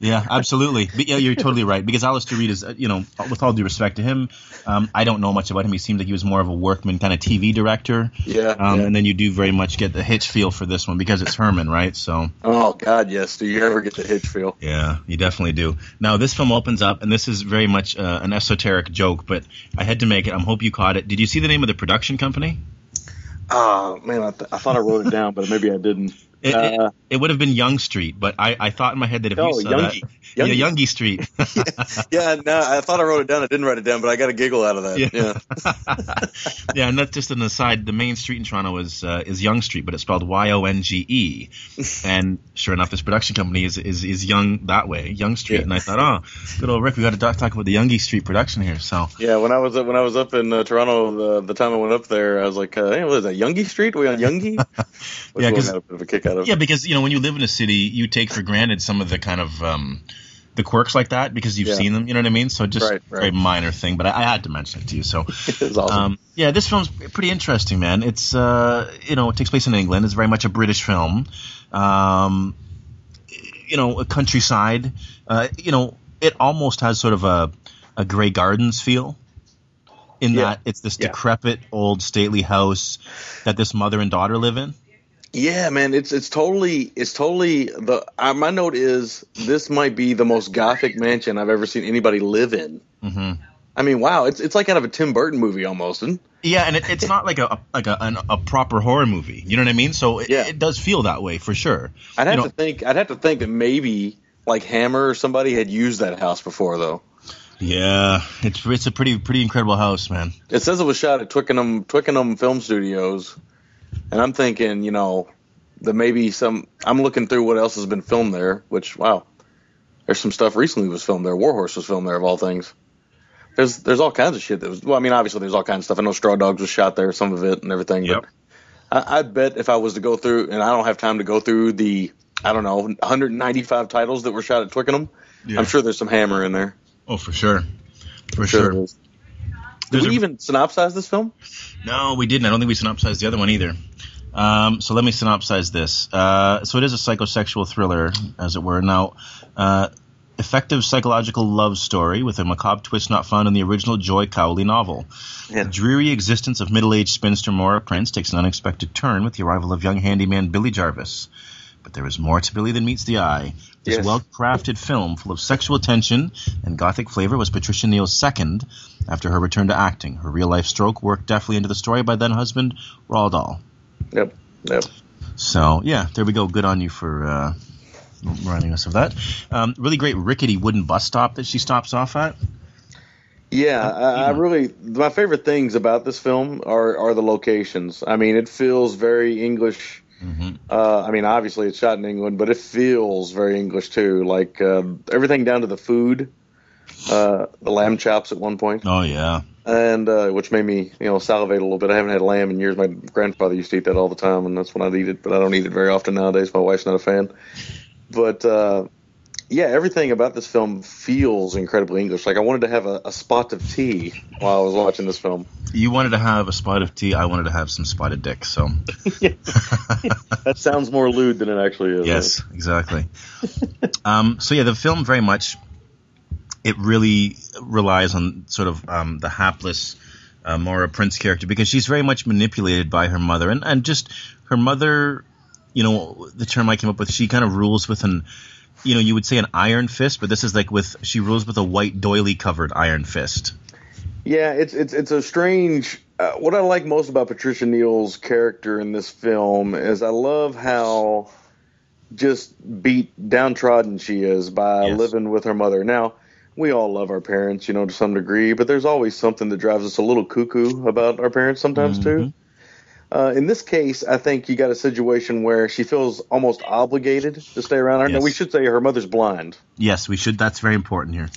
Speaker 2: Yeah, absolutely. But yeah, you're totally right. Because Alastair Reid is, uh, you know, with all due respect to him, um, I don't know much about him. He seemed like he was more of a workman kind of TV director.
Speaker 3: yeah,
Speaker 2: Um,
Speaker 3: yeah.
Speaker 2: And then you do very much get the Hitch feel for this one because it's Herrmann, right? So
Speaker 3: Oh God, yes. Do you ever get the hitch feel?
Speaker 2: yeah, you definitely do. Now this film opens up, and this is very much uh, an esoteric joke, but I had to make it. I hope you caught it. Did you see the name of the production company?
Speaker 3: Oh man, I, th- I thought I wrote it down, but maybe I didn't.
Speaker 2: It,
Speaker 3: Uh,
Speaker 2: it, it would have been Young Street, but I, I thought in my head that if
Speaker 3: Oh,
Speaker 2: you saw
Speaker 3: Youngie.
Speaker 2: that,
Speaker 3: Youngie.
Speaker 2: yeah, Youngie Street.
Speaker 3: yeah, no, I thought I wrote it down. I didn't write it down, but I got a giggle out of that. Yeah,
Speaker 2: yeah, and that's just an aside. The main street in Toronto is uh, is Yonge Street, but it's spelled Y O N G E. And sure enough, this production company is is, is Young that way, Young Street.
Speaker 3: Yeah.
Speaker 2: And I thought, oh, good old Rick, we got to talk, talk about the Youngie Street production here. So
Speaker 3: yeah. When I was when I was up in uh, Toronto, the, the time I went up there, I was like, uh, hey, what is that? Youngie Street? Are we on Youngie?
Speaker 2: Yeah,
Speaker 3: one a bit of a kick out of.
Speaker 2: yeah, because you know when you live in a city, you take for granted some of the kind of um, the quirks like that because you've
Speaker 3: Yeah.
Speaker 2: seen them. You know what I mean? So just
Speaker 3: Right, right.
Speaker 2: very minor thing, but I, I had to mention it to you. So
Speaker 3: awesome.
Speaker 2: Um, yeah, this film's pretty interesting, man. It's uh, you know, it takes place in England. It's very much a British film. Um, you know, a countryside. Uh, you know, it almost has sort of a a Grey Gardens feel. In
Speaker 3: Yeah.
Speaker 2: that it's this
Speaker 3: Yeah.
Speaker 2: decrepit old stately house that this mother and daughter live in.
Speaker 3: Yeah, man, it's it's totally it's totally the uh, my note is this might be the most gothic mansion I've ever seen anybody live in.
Speaker 2: hmm
Speaker 3: I mean, wow, it's it's like out of a Tim Burton movie almost. And
Speaker 2: Yeah, and it, it's not like a like a, an, a proper horror movie. You know what I mean? So it,
Speaker 3: Yeah.
Speaker 2: it does feel that way for sure.
Speaker 3: I'd
Speaker 2: You
Speaker 3: have
Speaker 2: know-
Speaker 3: to think I'd have to think that maybe like Hammer or somebody had used that house before though.
Speaker 2: Yeah, it's it's a pretty pretty incredible house, man.
Speaker 3: It says it was shot at Twickenham Twickenham Film Studios, and I'm thinking, you know, that maybe some. I'm looking through what else has been filmed there. Which wow, there's some stuff recently was filmed there. Warhorse was filmed there of all things. There's there's all kinds of shit that was. Well, I mean, obviously there's all kinds of stuff. I know Straw Dogs was shot there, some of it and everything.
Speaker 2: Yep.
Speaker 3: But I, I bet if I was to go through, and I don't have time to go through the, I don't know, 195 titles that were shot at Twickenham.
Speaker 2: Yeah.
Speaker 3: I'm sure there's some Hammer in there.
Speaker 2: Oh, for sure, for
Speaker 3: Sure
Speaker 2: sure.
Speaker 3: Did
Speaker 2: There's
Speaker 3: we
Speaker 2: a-
Speaker 3: even synopsize this film?
Speaker 2: No, we didn't. I don't think we synopsized the other one either. Um, so let me synopsize this. Uh, so it is a psychosexual thriller, as it were. Now, uh, effective psychological love story with a macabre twist not found in the original Joy Cowley novel.
Speaker 3: Yeah.
Speaker 2: The dreary existence of middle-aged spinster Maura Prince takes an unexpected turn with the arrival of young handyman Billy Jarvis. But there is more to Billy than meets the eye. This
Speaker 3: Yes.
Speaker 2: well-crafted film, full of sexual tension and gothic flavor, was Patricia Neal's second after her return to acting. Her real-life stroke worked deftly into the story by then-husband Roald Dahl.
Speaker 3: Yep. Yep.
Speaker 2: So yeah, there we go. Good on you for uh, reminding us of that. Um, really great rickety wooden bus stop that she stops off at.
Speaker 3: Yeah, I, I really my favorite things about this film are are the locations. I mean, it feels very English. Uh, I mean, obviously it's shot in England, but it feels very English too. Like uh, everything down to the food, uh, the lamb chops at one point,
Speaker 2: Oh yeah,
Speaker 3: and uh, which made me you know salivate a little bit. I haven't had lamb in years. My grandfather used to eat that all the time, and that's when I'd eat it. But I don't eat it very often nowadays. My wife's not a fan. But uh, yeah, everything about this film feels incredibly English. Like I wanted to have a, a spot of tea while I was watching this film.
Speaker 2: you wanted to have a spot of tea. I wanted to have some spotted dick. So
Speaker 3: That sounds more lewd than it actually is.
Speaker 2: yes, exactly. um, so yeah, the film very much it really relies on sort of um, the hapless uh, Maura Prince character because she's very much manipulated by her mother and and just her mother. You know the term I came up with. She kind of rules with an, you know, you would say an iron fist, but this is like with she rules with a white doily covered iron fist.
Speaker 3: Yeah, it's it's it's a strange. Uh, what I like most about Patricia Neal's character in this film is I love how just beat downtrodden she is by
Speaker 2: Yes.
Speaker 3: living with her mother. Now we all love our parents, you know, to some degree, but there's always something that drives us a little cuckoo about our parents sometimes too. Uh, in this case, I think you got a situation where she feels almost obligated to stay around her. Now
Speaker 2: Yes.
Speaker 3: we should say her mother's blind.
Speaker 2: Yes, we should. That's very important here.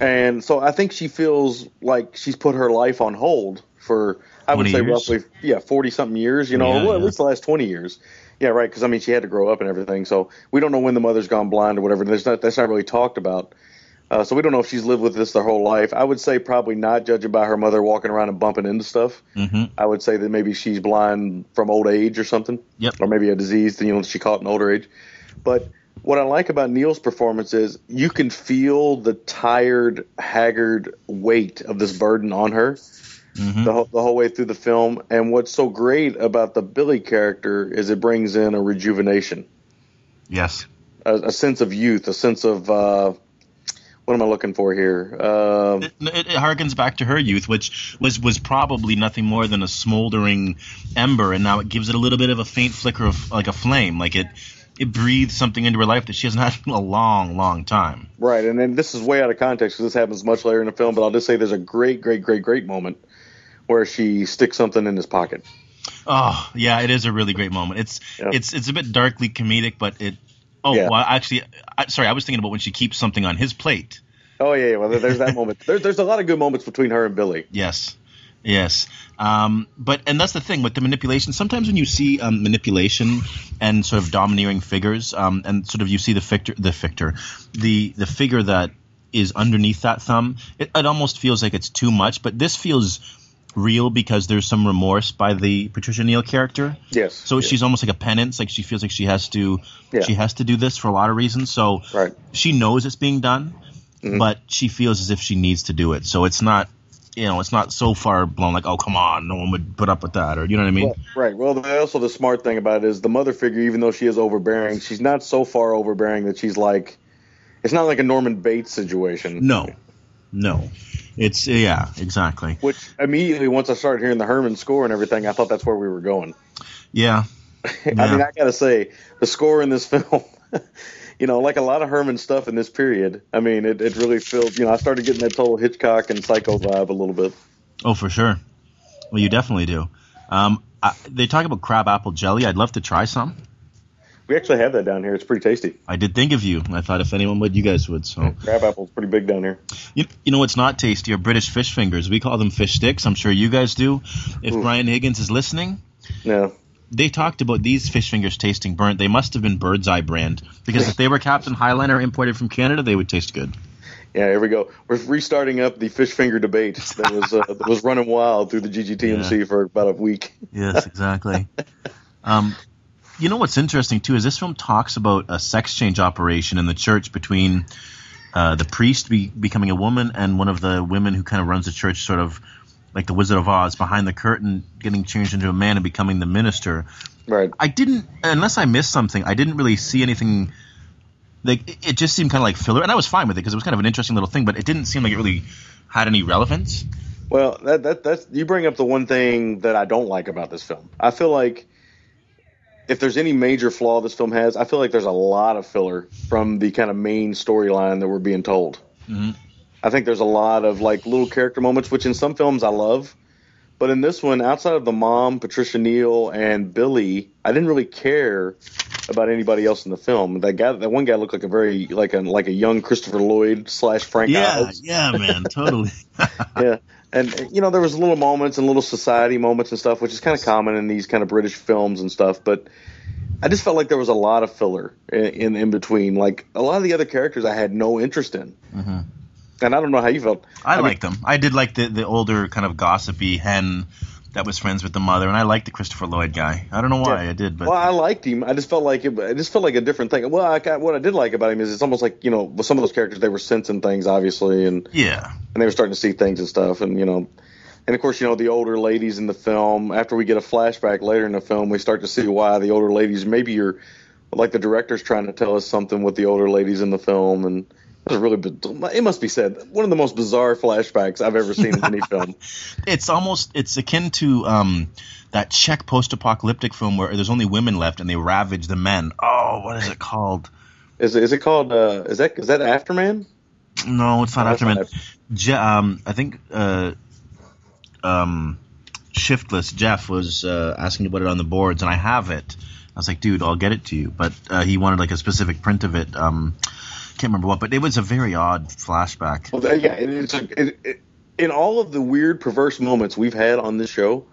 Speaker 3: And so I think she feels like she's put her life on hold for I would say
Speaker 2: years?
Speaker 3: roughly yeah forty something years. You know,
Speaker 2: Yeah,
Speaker 3: well at
Speaker 2: yeah.
Speaker 3: least the last twenty years. Yeah, right. Because I mean, she had to grow up and everything. So we don't know when the mother's gone blind or whatever. There's not that's not really talked about. Uh, so we don't know if she's lived with this their whole life. I would say probably not, judging by her mother walking around and bumping into stuff.
Speaker 2: hmm
Speaker 3: I would say that maybe she's blind from old age or something.
Speaker 2: Yep.
Speaker 3: Or maybe a disease that you know she caught in older age. But what I like about Neal's performance is you can feel the tired, haggard weight of this burden on her the, whole, the whole way through the film. And what's so great about the Billy character is it brings in a rejuvenation,
Speaker 2: Yes.
Speaker 3: a, a sense of youth, a sense of uh, what am I looking for here? Um
Speaker 2: It, it, it harkens back to her youth, which was was probably nothing more than a smoldering ember, and now it gives it a little bit of a faint flicker of like a flame, like it it breathes something into her life that she hasn't had in a long, long time.
Speaker 3: Right, and then this is way out of context because this happens much later in the film. But I'll just say there's a great, great, great, great moment where she sticks something in his pocket.
Speaker 2: Oh, yeah, it is a really great moment. It's
Speaker 3: Yeah.
Speaker 2: it's it's a bit darkly comedic, but it. Oh,
Speaker 3: Yeah.
Speaker 2: well, actually, I, sorry, I was thinking about when she keeps something on his plate.
Speaker 3: Oh yeah, well, there's that moment. There, there's a lot of good moments between her and Billy.
Speaker 2: Yes, yes. Um, but and that's the thing with the manipulation. Sometimes when you see um, manipulation and sort of domineering figures, um, and sort of you see the fictor, the fictor, the the figure that is underneath that thumb, it, it almost feels like it's too much. But this feels real because there's some remorse by the Patricia Neal character.
Speaker 3: Yes.
Speaker 2: So
Speaker 3: Yeah.
Speaker 2: she's almost like a penance. Like she feels like she has to,
Speaker 3: Yeah.
Speaker 2: she has to do this for a lot of reasons. So
Speaker 3: Right.
Speaker 2: she knows it's being done,
Speaker 3: Mhm.
Speaker 2: but she feels as if she needs to do it. So it's not, you know, it's not so far blown like, oh come on, no one would put up with that, or you know what I mean?
Speaker 3: Well, right. Well, the, also the smart thing about it is the mother figure, even though she is overbearing, she's not so far overbearing that she's like, it's not like a Norman Bates situation.
Speaker 2: no, no, it's yeah, exactly.
Speaker 3: Which immediately, once I started hearing the Herrmann score and everything, I thought that's where we were going.
Speaker 2: Yeah,
Speaker 3: I mean, I gotta say, the score in this film, you know, like a lot of Herrmann stuff in this period. I mean, it, it really feels. You know, I started getting that total Hitchcock and Psycho vibe a little bit.
Speaker 2: Oh, for sure. Well, you definitely do. Um, I, they talk about crab apple jelly. I'd love to try some.
Speaker 3: We actually have that down here. It's pretty tasty.
Speaker 2: I did think of you. I thought if anyone would, you guys would. So
Speaker 3: Crab apple's pretty big down here.
Speaker 2: you, you know what's not tasty are British fish fingers. We call them fish sticks. I'm sure you guys do. If Brian Higgins is listening,
Speaker 3: No.
Speaker 2: they talked about these fish fingers tasting burnt. They must have been Bird's Eye brand because if they were Captain High Liner imported from Canada, they would taste good.
Speaker 3: Yeah, here we go. We're restarting up the fish finger debate that was uh, that was running wild through the GGTMC for about a week.
Speaker 2: Yes, exactly. um, you know what's interesting too is this film talks about a sex change operation in the church between uh, the priest be, becoming a woman and one of the women who kind of runs the church, sort of like the Wizard of Oz, behind the curtain, getting changed into a man and becoming the minister.
Speaker 3: Right.
Speaker 2: I didn't, unless I missed something, I didn't really see anything. Like it- it just seemed kind of like filler, and I was fine with it because it was kind of an interesting little thing, but it didn't seem like it really had any relevance.
Speaker 3: Well, that that that's you bring up the one thing that I don't like about this film. I feel like if there's any major flaw this film has, I feel like there's a lot of filler from the kind of main storyline that we're being told.
Speaker 2: Mhm.
Speaker 3: I think there's a lot of like little character moments, which in some films I love, but in this one, outside of the mom, Patricia Neal, and Billy, I didn't really care about anybody else in the film. That guy, that one guy looked like a very like a like a young Christopher Lloyd slash Frank
Speaker 2: Yeah, yeah, man, totally.
Speaker 3: yeah. And you know, there was little moments and little society moments and stuff, which is kind of common in these kind of British films and stuff. But I just felt like there was a lot of filler in in, in between. Like a lot of the other characters, I had no interest in.
Speaker 2: Mhm.
Speaker 3: And I don't know how you felt.
Speaker 2: I, liked them. I did like the the older kind of gossipy hen that was friends with the mother, and I liked the Christopher Lloyd guy. I don't know why
Speaker 3: Yeah.
Speaker 2: I did, but
Speaker 3: Well, I liked him. I just felt like it. I just felt like a different thing. Well, I got, what I did like about him is it's almost like you know, with some of those characters, they were sensing things, obviously, and
Speaker 2: yeah,
Speaker 3: and they were starting to see things and stuff and you know and of course you know the older ladies in the film after we get a flashback later in the film we start to see why the older ladies maybe you're like the director's trying to tell us something with the older ladies in the film and it was really it must be said one of the most bizarre flashbacks I've ever seen in any film
Speaker 2: it's almost it's akin to um that Czech post-apocalyptic film where there's only women left and they ravage the men. Oh, what is it called?
Speaker 3: is it, is it called uh, is that is that Afterman
Speaker 2: No, it's not
Speaker 3: No,
Speaker 2: Afterman.
Speaker 3: not
Speaker 2: Je- um, I think uh, um, Shiftless Jeff was uh, asking about it on the boards, and I have it. I was like, dude, I'll get it to you, but uh, he wanted like a specific print of it. Um, can't remember what, but it was a very odd flashback.
Speaker 3: well yeah it, it's a, it, it, in all of the weird perverse moments we've had on this show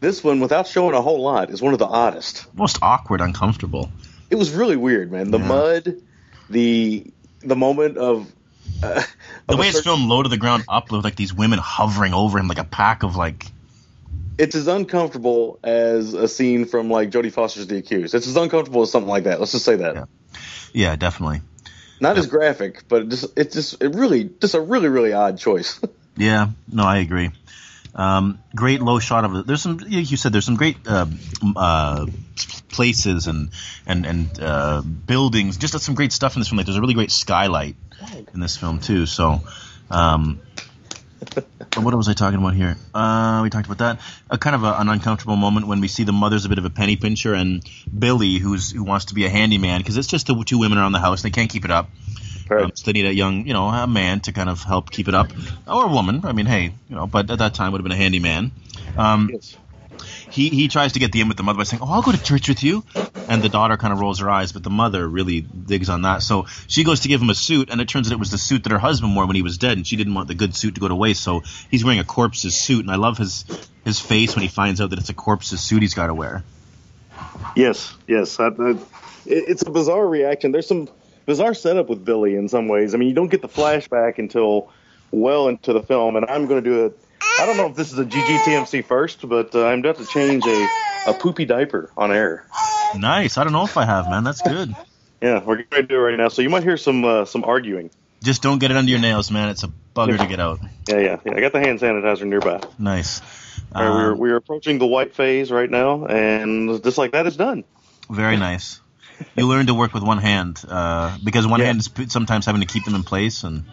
Speaker 3: this one without showing a whole lot is one of the oddest
Speaker 2: Most awkward, uncomfortable.
Speaker 3: it was really weird, man. The
Speaker 2: Yeah.
Speaker 3: mud, the the moment of uh,
Speaker 2: The
Speaker 3: of
Speaker 2: way it's filmed low to the ground up with like these women hovering over him like a pack of like
Speaker 3: it's as uncomfortable as a scene from like Jodie Foster's The Accused. It's as uncomfortable as something like that. Let's just say that.
Speaker 2: Yeah. yeah, definitely.
Speaker 3: Not as graphic, but it just it's just it really just a really really odd choice.
Speaker 2: Yeah, no, I agree. Um, great low shot of it. There's some, like you said, there's some great uh, uh, places and and and uh, buildings. Just some great stuff in this film. Like there's a really great skylight in this film too. So, um, what was I talking about here? Uh, we talked about that. A kind of a, an uncomfortable moment when we see the mother's a bit of a penny pincher and Billy, who's who wants to be a handyman because it's just the two women around the house. They can't keep it up.
Speaker 3: Right.
Speaker 2: Um, so they need a young, you know, a man to kind of help keep it up, or a woman. I mean, hey, you know, but at that time would have been a handyman. Um,
Speaker 3: Yes.
Speaker 2: He he tries to get the in with the mother by saying, "Oh, I'll go to church with you," and the daughter kind of rolls her eyes, but the mother really digs on that. So she goes to give him a suit, and it turns out it was the suit that her husband wore when he was dead, and she didn't want the good suit to go to waste. So he's wearing a corpse's suit, and I love his his face when he finds out that it's a corpse's suit he's got to wear.
Speaker 3: Yes, yes. I, I, it's a bizarre reaction. There's some bizarre setup with Billy in some ways. I mean, you don't get the flashback until well into the film, and I'm going to do it. I don't know if this is a GGTMC first, but uh, I'm about to change a, a poopy diaper on air.
Speaker 2: Nice. I don't know if I have, man. That's good.
Speaker 3: Yeah, we're going to do it right now. So you might hear some uh, some arguing.
Speaker 2: Just don't get it under your nails, man. It's a bugger to get out.
Speaker 3: Yeah, yeah, yeah. I got the hand sanitizer nearby.
Speaker 2: Nice.
Speaker 3: All right, we're
Speaker 2: Um,
Speaker 3: we're approaching the white phase right now, and just like that, it's done.
Speaker 2: Very nice. You learn to work with one hand uh, because one
Speaker 3: Yeah.
Speaker 2: hand is sometimes having to keep them in place, and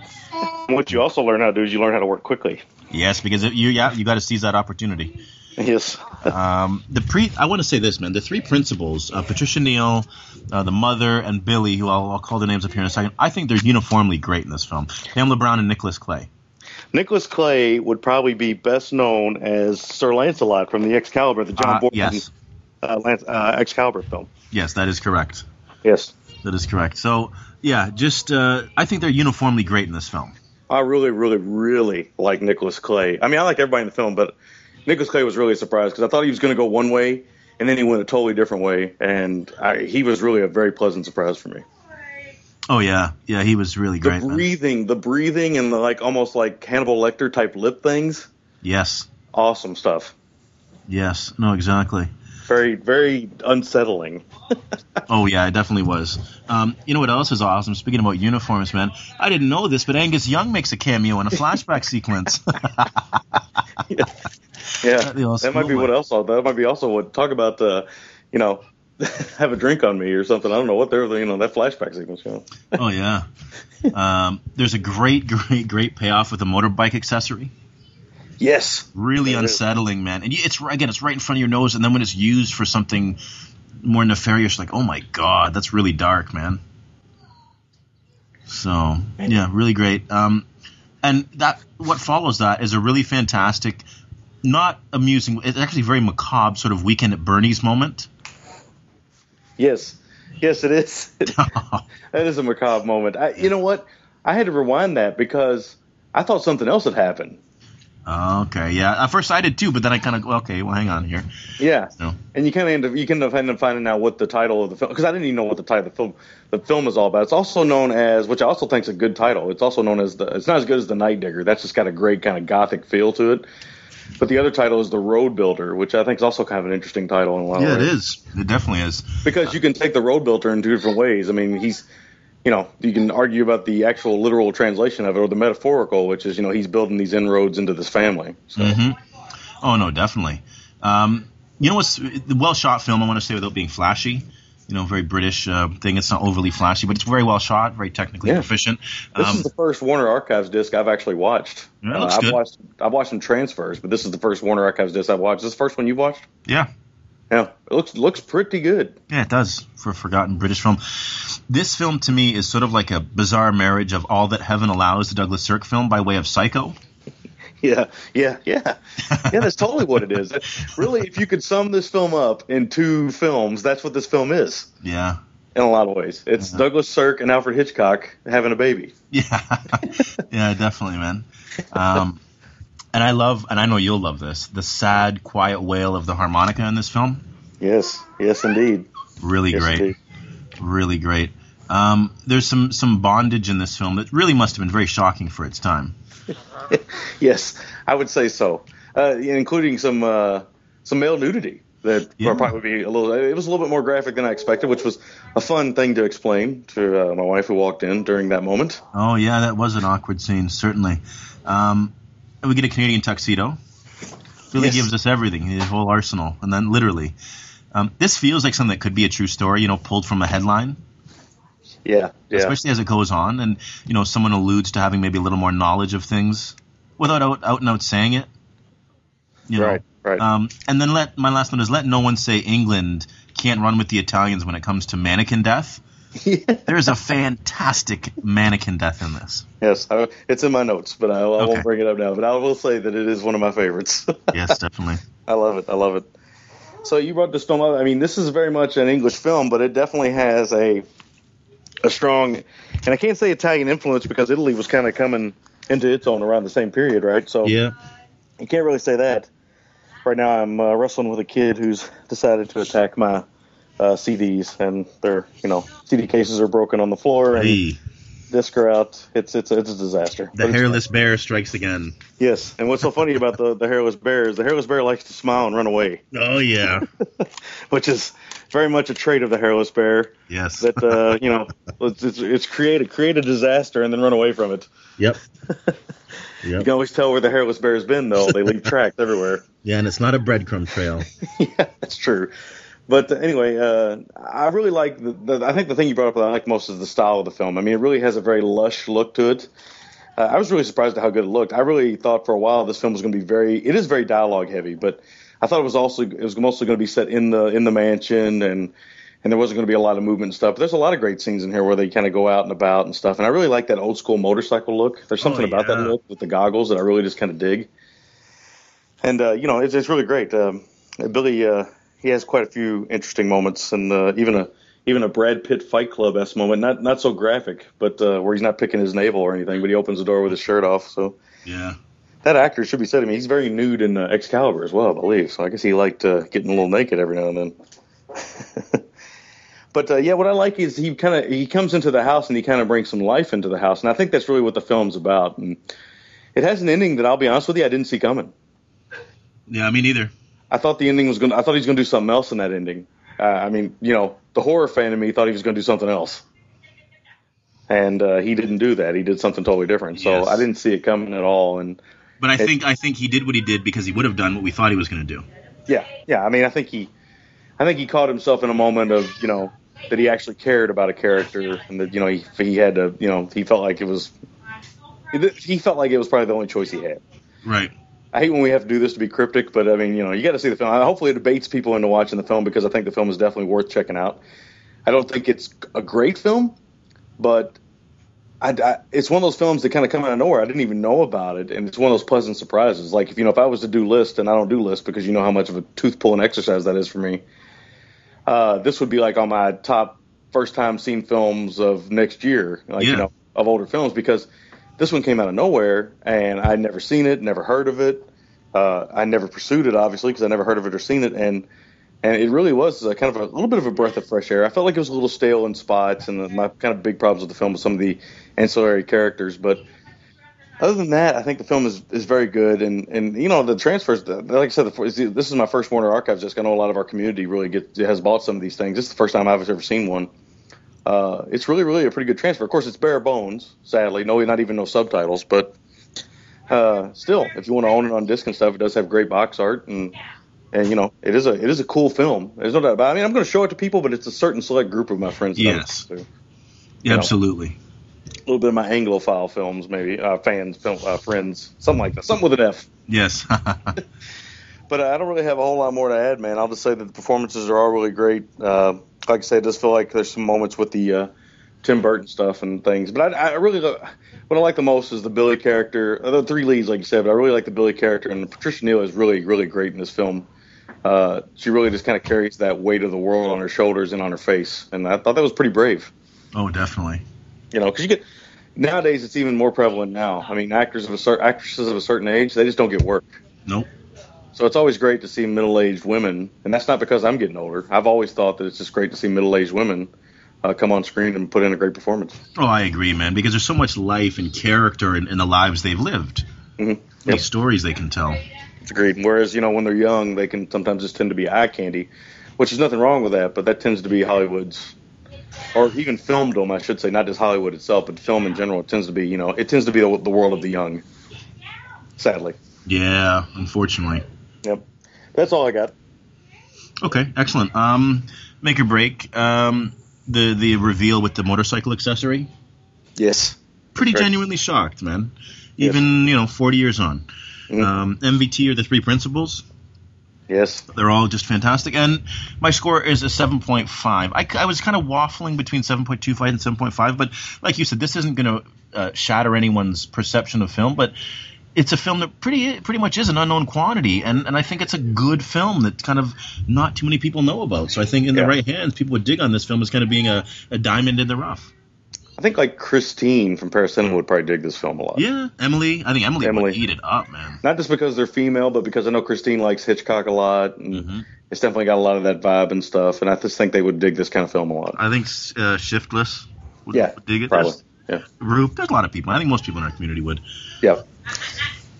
Speaker 3: what you also learn how to do is you learn how to work quickly.
Speaker 2: Yes, because you yeah you got to seize that opportunity.
Speaker 3: Yes.
Speaker 2: Um, the pre I want to say this man. The three principals, uh, Patricia Neal, uh, the mother, and Billy, who I'll, I'll call their names up here in a second. I think they're uniformly great in this film. Pamela Brown and Nicholas Clay.
Speaker 3: Nicholas Clay would probably be best known as Sir Lancelot from the Excalibur, the John
Speaker 2: Uh,
Speaker 3: Boorman
Speaker 2: yes,
Speaker 3: uh, Lance, uh, Excalibur film.
Speaker 2: Yes, that is correct.
Speaker 3: Yes.
Speaker 2: That is correct. So yeah, just uh, I think they're uniformly great in this film.
Speaker 3: I really, really, really like Nicholas Clay. I mean, I like everybody in the film, but Nicholas Clay was really a surprise because I thought he was going to go one way, and then he went a totally different way, and I, he was really a very pleasant surprise for me.
Speaker 2: Oh yeah, yeah, he was really
Speaker 3: The
Speaker 2: great. man.
Speaker 3: breathing, the breathing, and the like, almost like Hannibal Lecter type lip things,
Speaker 2: Yes,
Speaker 3: awesome stuff.
Speaker 2: yes, no, exactly.
Speaker 3: Very, very unsettling.
Speaker 2: Oh yeah, it definitely was. Um, you know what else is awesome? Speaking about uniforms, man, I didn't know this, but Angus Young makes a cameo in a flashback sequence.
Speaker 3: Yeah,
Speaker 2: That'd
Speaker 3: that might be what else. That might be also what talk about. Uh, you know, have a drink on me or something. I don't know what they're. You know, that flashback sequence. You know.
Speaker 2: oh yeah. Um, there's a great, great, great payoff with a motorbike accessory.
Speaker 3: Yes.
Speaker 2: Really unsettling, man. And it's again, it's right in front of your nose, and then when it's used for something more nefarious, like oh my god, that's really dark, man. So yeah, really great. Um, and that what follows that is a really fantastic, not amusing. It's actually very macabre, sort of weekend at Bernie's moment.
Speaker 3: Yes. Yes, it is. that is a macabre moment. I, you know what? I had to rewind that because I thought something else had happened.
Speaker 2: Okay, yeah. At first I did too, but then I kind of okay. Well, hang on here.
Speaker 3: Yeah.
Speaker 2: No.
Speaker 3: And you kind of end up you kind of end up finding out what the title of the film because I didn't even know what the title of the film the film is all about. It's also known as which I also think is a good title. It's also known as the it's not as good as the Night Digger. That's just got a great kind of gothic feel to it. But the other title is the Road Builder, which I think is also kind of an interesting title in a lot
Speaker 2: Yeah,
Speaker 3: of
Speaker 2: it
Speaker 3: ways.
Speaker 2: is. It definitely is.
Speaker 3: because you can take the road builder in two different ways. I mean, he's, you know, you can argue about the actual literal translation of it or the metaphorical, which is, you know, he's building these inroads into this family. So,
Speaker 2: hmm Oh no, definitely. Um, you know what's the well shot film? I want to say without being flashy. You know, very British uh, thing. It's not overly flashy, but it's very well shot, very technically
Speaker 3: Yeah.
Speaker 2: proficient.
Speaker 3: this
Speaker 2: Um,
Speaker 3: is the first Warner Archives disc I've actually watched. Uh,
Speaker 2: Yeah, looks
Speaker 3: I've
Speaker 2: good.
Speaker 3: watched, I've watched some transfers, but this is the first Warner Archives disc I've watched. This is the first one you've watched?
Speaker 2: yeah,
Speaker 3: Yeah, it looks looks pretty good.
Speaker 2: yeah, it does for a forgotten British film. This film to me is sort of like a bizarre marriage of All That Heaven Allows, the Douglas Sirk film, by way of Psycho.
Speaker 3: Yeah, yeah, yeah, yeah. That's totally what it is. Really, if you could sum this film up in two films, that's what this film is.
Speaker 2: Yeah,
Speaker 3: In a lot of ways, it's
Speaker 2: Uh-huh.
Speaker 3: Douglas Sirk and Alfred Hitchcock having a baby.
Speaker 2: yeah, yeah, definitely, man. Um, and I love, and I know you'll love this, the sad, quiet wail of the harmonica in this film.
Speaker 3: Yes, yes, indeed.
Speaker 2: Really
Speaker 3: Yes,
Speaker 2: great,
Speaker 3: indeed.
Speaker 2: really great. Um, there's some some bondage in this film that really must have been very shocking for its time.
Speaker 3: Yes, I would say so, uh, including some uh, some male nudity that
Speaker 2: Yeah.
Speaker 3: probably would be a little. It was a little bit more graphic than I expected, which was a fun thing to explain to uh, my wife who walked in during that moment.
Speaker 2: Oh yeah, that was an awkward scene, certainly. Um, we get a Canadian tuxedo. Really
Speaker 3: Yes.
Speaker 2: gives us everything, the whole arsenal, and then literally. Um, this feels like something that could be a true story, you know, pulled from a headline.
Speaker 3: Yeah, yeah,
Speaker 2: especially as it goes on, and you know, someone alludes to having maybe a little more knowledge of things without out, out and out saying it. You know?
Speaker 3: Right, right.
Speaker 2: Um, and then let my last one is let no one say England can't run with the Italians when it comes to mannequin death. There is a fantastic mannequin death in this.
Speaker 3: yes, I, it's in my notes, but I, I
Speaker 2: Okay.
Speaker 3: won't bring it up now. But I will say that it is one of my favorites.
Speaker 2: Yes, definitely.
Speaker 3: I love it. I love it. So you brought this film up. I mean, this is very much an English film, but it definitely has a a strong, and I can't say Italian influence because Italy was kind of coming into its own around the same period, right? So
Speaker 2: Yeah.
Speaker 3: you can't really say that. Right now, I'm uh, wrestling with a kid who's decided to attack my uh, CDs, and their you know CD cases are broken on the floor and
Speaker 2: Hey,
Speaker 3: disc are out. It's it's it's a disaster.
Speaker 2: the hairless bear strikes again.
Speaker 3: Yes, and what's so funny about the the hairless bear is the hairless bear likes to smile and run away,
Speaker 2: Oh yeah.
Speaker 3: which is very much a trait of the hairless bear.
Speaker 2: Yes.
Speaker 3: That uh, you know, it's, it's it's create create a disaster and then run away from it.
Speaker 2: Yep.
Speaker 3: You can always tell where the hairless bear's been though. They leave tracks everywhere.
Speaker 2: Yeah, and it's not a breadcrumb trail.
Speaker 3: yeah, that's true. But uh, anyway, uh, I really like the, the. I think the thing you brought up that I like most is the style of the film. I mean, it really has a very lush look to it. Uh, I was really surprised at how good it looked. I really thought for a while this film was going to be very. It is very dialogue heavy, but I thought it was also it was mostly going to be set in the in the mansion and and there wasn't going to be a lot of movement and stuff. But there's a lot of great scenes in here where they kind of go out and about and stuff. And I really like that old school motorcycle look. There's something
Speaker 2: Oh,
Speaker 3: about that look with the goggles that I really just kind of dig. And uh, you know, it's it's really great. Um, Billy uh, he has quite a few interesting moments, and uh, even a even a Brad Pitt Fight Club s moment. Not not so graphic, but uh, where he's not picking his navel or anything, but he opens the door with his shirt off. So
Speaker 2: Yeah.
Speaker 3: that actor should be said. I mean, he's very nude in uh, Excalibur as well, I believe. So I guess he liked uh, getting a little naked every now and then. but uh, yeah, what I like is he kind of he comes into the house and he kind of brings some life into the house, and I think that's really what the film's about. And it has an ending that I'll be honest with you, I didn't see coming.
Speaker 2: Yeah, me neither.
Speaker 3: I thought the ending was going. to I thought he was going to do something else in that ending. Uh, I mean, you know, the horror fan in me thought he was going to do something else, and uh, he didn't do that. He did something totally different. So
Speaker 2: Yes.
Speaker 3: I didn't see it coming at all. And
Speaker 2: But I
Speaker 3: It-
Speaker 2: think I think he did what he did because he would have done what we thought he was going to do.
Speaker 3: Yeah, yeah. I mean, I think he, I think he caught himself in a moment of you know that he actually cared about a character and that you know he he had to you know he felt like it was, he felt like it was probably the only choice he had.
Speaker 2: Right.
Speaker 3: I hate when we have to do this to be cryptic, but I mean, you know, you got to see the film. Hopefully, it debates people into watching the film because I think the film is definitely worth checking out. I don't think it's a great film, but I, I, it's one of those films that kind of come out of nowhere. I didn't even know about it, and it's one of those pleasant surprises. Like if you know, if I was to do list, and I don't do list because you know how much of a tooth pulling exercise that is for me. Uh, this would be like on my top first time seen films of next year, like
Speaker 2: Yeah.
Speaker 3: you know, of older films because this one came out of nowhere and I'd never seen it, never heard of it. Uh, I never pursued it, obviously, because I never heard of it or seen it, and and it really was a, kind of a little bit of a breath of fresh air. I felt like it was a little stale in spots, and my kind of big problems with the film was some of the ancillary characters. But other than that, I think the film is, is very good, and and you know the transfers. Like I said, the, this is my first Warner Archives disc. I know a lot of our community really get has bought some of these things. This is the first time I've ever seen one. Uh, it's really, really a pretty good transfer. Of course, it's bare bones. Sadly, no, not even no subtitles. But uh, still, if you want to own it on disc and stuff, it does have great box art and and you know it is a it is a cool film. There's no doubt about. it. I mean, I'm going to show it to people, but it's a certain select group of my friends.
Speaker 2: Yes. Yeah,
Speaker 3: know.
Speaker 2: absolutely.
Speaker 3: A little bit of my Anglophile films, maybe uh, fans, film, uh, friends, something like that, something with an F.
Speaker 2: Yes.
Speaker 3: But uh, I don't really have a whole lot more to add, man. I'll just say that the performances are all really great. Uh, like I said, I just feel like there's some moments with the uh, Tim Burton stuff and things. But I, I really, lo- what I like the most is the Billy character. uh, The three leads, like you said, but I really like the Billy character. And Patricia Neal is really, really great in this film. Uh, she really just kind of carries that weight of the world on her shoulders and on her face. And I thought that was pretty brave.
Speaker 2: oh, definitely.
Speaker 3: You know, because you get nowadays it's even more prevalent now. I mean, actors of a cer- actresses of a certain age, they just don't get work.
Speaker 2: Nope.
Speaker 3: So it's always great to see middle-aged women, and that's not because I'm getting older. I've always thought that it's just great to see middle-aged women uh, come on screen and put in a great performance.
Speaker 2: Oh, I agree, man. Because there's so much life and character in, in the lives they've lived.
Speaker 3: Mm-hmm. Yep.
Speaker 2: stories they can tell.
Speaker 3: It's agreed. Whereas you know when they're young, they can sometimes just tend to be eye candy, which is nothing wrong with that. But that tends to be Hollywood's, or even filmdom, I should say, not just Hollywood itself, but film in general. It tends to be, you know, it tends to be the, the world of the young. Sadly.
Speaker 2: Yeah, unfortunately.
Speaker 3: Yep. That's all I got.
Speaker 2: Okay, excellent. Um, make or break. Um, the the reveal with the motorcycle accessory.
Speaker 3: Yes.
Speaker 2: Pretty
Speaker 3: Right.
Speaker 2: genuinely shocked, man.
Speaker 3: Yes.
Speaker 2: Even you know, 40 years on.
Speaker 3: Mhm.
Speaker 2: Um, MVT are the three principles.
Speaker 3: Yes.
Speaker 2: They're all just fantastic. And my score is a 7.5. I, I was kind of waffling between 7.25 and 7.5, but like you said, this isn't going to uh, shatter anyone's perception of film, but it's a film that pretty pretty much is an unknown quantity, and, and I think it's a good film that kind of not too many people know about. So I think in the right hands, people would dig on this film as kind of being a, a diamond in the rough.
Speaker 3: I think like Christine from Paracinema would probably dig this film a lot.
Speaker 2: Yeah, Emily. I think Emily,
Speaker 3: Emily.
Speaker 2: would eat it up, man.
Speaker 3: Not just because they're female, but because I know Christine likes Hitchcock a lot, and
Speaker 2: Mhm.
Speaker 3: it's definitely got a lot of that vibe and stuff. And I just think they would dig this kind of film a lot.
Speaker 2: I think uh, Shiftless would,
Speaker 3: Yeah,
Speaker 2: would dig it.
Speaker 3: probably.
Speaker 2: There's-
Speaker 3: Yeah,
Speaker 2: Roop. There's a lot of people. I think most people in our community would.
Speaker 3: yeah.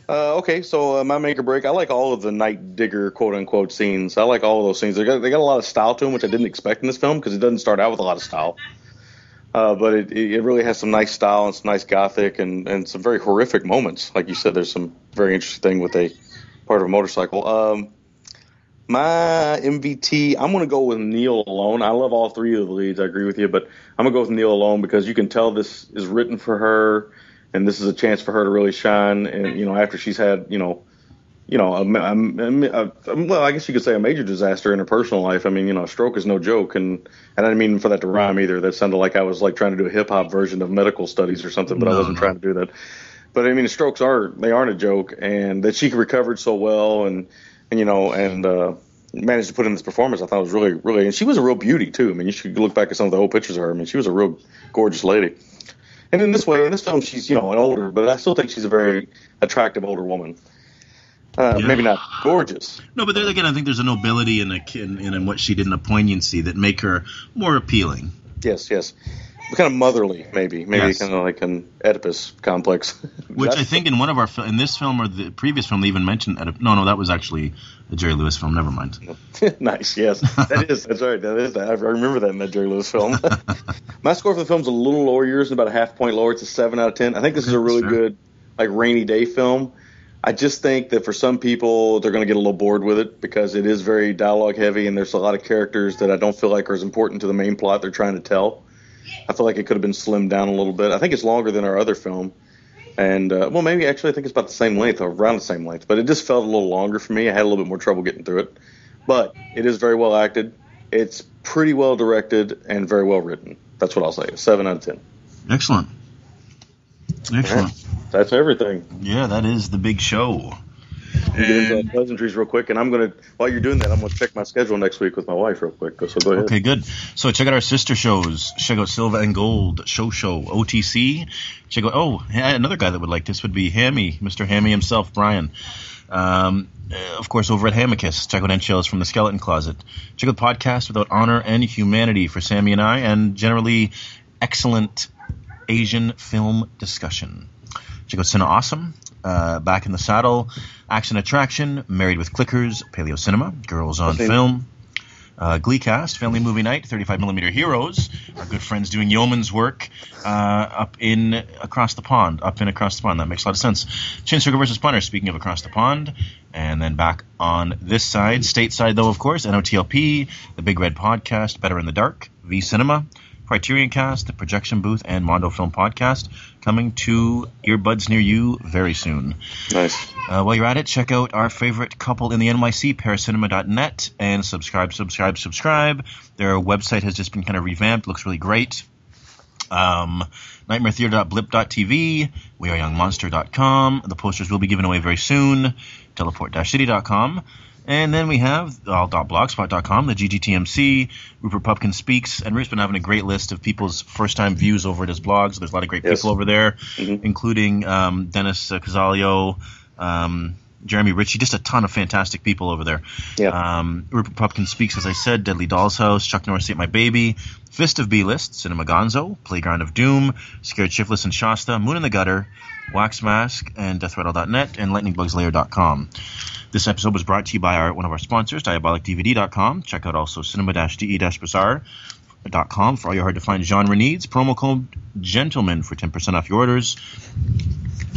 Speaker 3: Uh, okay, so uh, my make or break. I like all of the night digger quote unquote scenes. I like all of those scenes. They got they got a lot of style to them, which I didn't expect in this film because it doesn't start out with a lot of style. Uh, but it, it really has some nice style and some nice gothic and, and some very horrific moments. Like you said, there's some very interesting thing with a part of a motorcycle. Um, my MVT, I'm going to go with Neal alone. I love all three of the leads. I agree with you, but I'm going to go with Neal alone because you can tell this is written for her, and this is a chance for her to really shine. And you know, after she's had you know, you know, a, a, a, well, I guess you could say a major disaster in her personal life. I mean, you know, a stroke is no joke, and and I didn't mean for that to rhyme either. That sounded like I was like trying to do a hip hop version of medical studies or something, but I wasn't
Speaker 2: no.
Speaker 3: trying to do that. But I mean, strokes are they aren't a joke, and that she recovered so well, and you know, and uh, managed to put in this performance. I thought was really, really, and she was a real beauty too. I mean, you should look back at some of the old pictures of her. I mean, she was a real gorgeous lady. And in this way, in this film, she's you know an older, but I still think she's a very attractive older woman. Uh,
Speaker 2: Yeah.
Speaker 3: Maybe not gorgeous.
Speaker 2: No, but there again, I think there's a nobility in, a, in, in what she did in a poignancy that make her more appealing.
Speaker 3: Yes, yes. Kind of motherly, maybe, maybe
Speaker 2: Yes.
Speaker 3: kind of like an Oedipus complex.
Speaker 2: Which I think in one of our in this film or the previous film they even mentioned. Oedip- No, no, that was actually a Jerry Lewis film. Never mind.
Speaker 3: nice, yes, that is. That's right. That is that. I remember that in that Jerry Lewis film. My score for the film's a little lower. Yours is about a half point lower. It's a seven out of ten. I think this is a really
Speaker 2: Sure.
Speaker 3: good, like rainy day film. I just think that for some people they're going to get a little bored with it because it is very dialogue heavy and there's a lot of characters that I don't feel like are as important to the main plot they're trying to tell. I feel like it could have been slimmed down a little bit. I think it's longer than our other film. And uh, well, maybe actually I think it's about the same length, or around the same length, but it just felt a little longer for me. I had a little bit more trouble getting through it, but it is very well acted. It's pretty well directed and very well written. That's what I'll say. Seven out of ten.
Speaker 2: Excellent. Excellent.
Speaker 3: That's everything.
Speaker 2: Yeah, that is the big show.
Speaker 3: We get into the pleasantries real quick, and I'm gonna while you're doing that, I'm gonna check my schedule next week with my wife real quick. So go ahead.
Speaker 2: Okay, good. So check out our sister shows. Check out Silva and Gold, Show Show, OTC. Check out, oh, another guy that would like this would be Hammy, Mr. Hammy himself, Brian. Um, uh, of course, over at Hamicus, check out Enchills from the Skeleton Closet. Check out Podcast Without Honor and Humanity for Sammy and I, and generally excellent Asian film discussion. Check out Cine Awesome, uh, Back in the Saddle, Action Attraction, Married with Clickers, Paleo Cinema, Girls on
Speaker 3: Okay.
Speaker 2: Film, uh, Gleecast, Family Movie Night, 35mm Heroes, our good friends doing yeoman's work uh, up in across the pond, up in across the pond. That makes a lot of sense. Chin Sugar versus Punter, speaking of across the pond. And then back on this side, stateside though, of course, NOTLP, the Big Red Podcast, Better in the Dark, V Cinema, Criterion Cast, the Projection Booth, and Mondo Film Podcast coming to earbuds near you very soon.
Speaker 3: Nice.
Speaker 2: Uh, while you're at it, check out our favorite couple in the NYC, paracinema.net, and subscribe, subscribe, subscribe. Their website has just been kind of revamped, looks really great. Um, nightmaretheater.blip.tv, weareyoungmonster.com. The posters will be given away very soon. Teleport-city.com. And then we have all.blogspot.com, the GGTMC, Rupert Pupkin Speaks, and Rupert's been having a great list of people's first-time views over at his blog, so there's a lot of great
Speaker 3: Yes.
Speaker 2: people over there,
Speaker 3: Mhm.
Speaker 2: including um, Dennis uh, Cozzalio, um, Jeremy Richey, just a ton of fantastic people over there.
Speaker 3: Yeah.
Speaker 2: Um, Rupert Pupkin Speaks, as I said, Deadly Doll's House, Chuck Norris Ate My Baby, Fist of B-List, Cinema Gonzo, Playground of Doom, Scared Shiftless and Shasta, Moon in the Gutter, Wax Mask, and DeathRattle.net, and LightningBugsLair.com. This episode was brought to you by our one of our sponsors, DiabolikDVD.com. Check out also cinema-de-bazaar.com for all your hard-to-find genre needs. Promo code GENTLEMAN for 10% off your orders.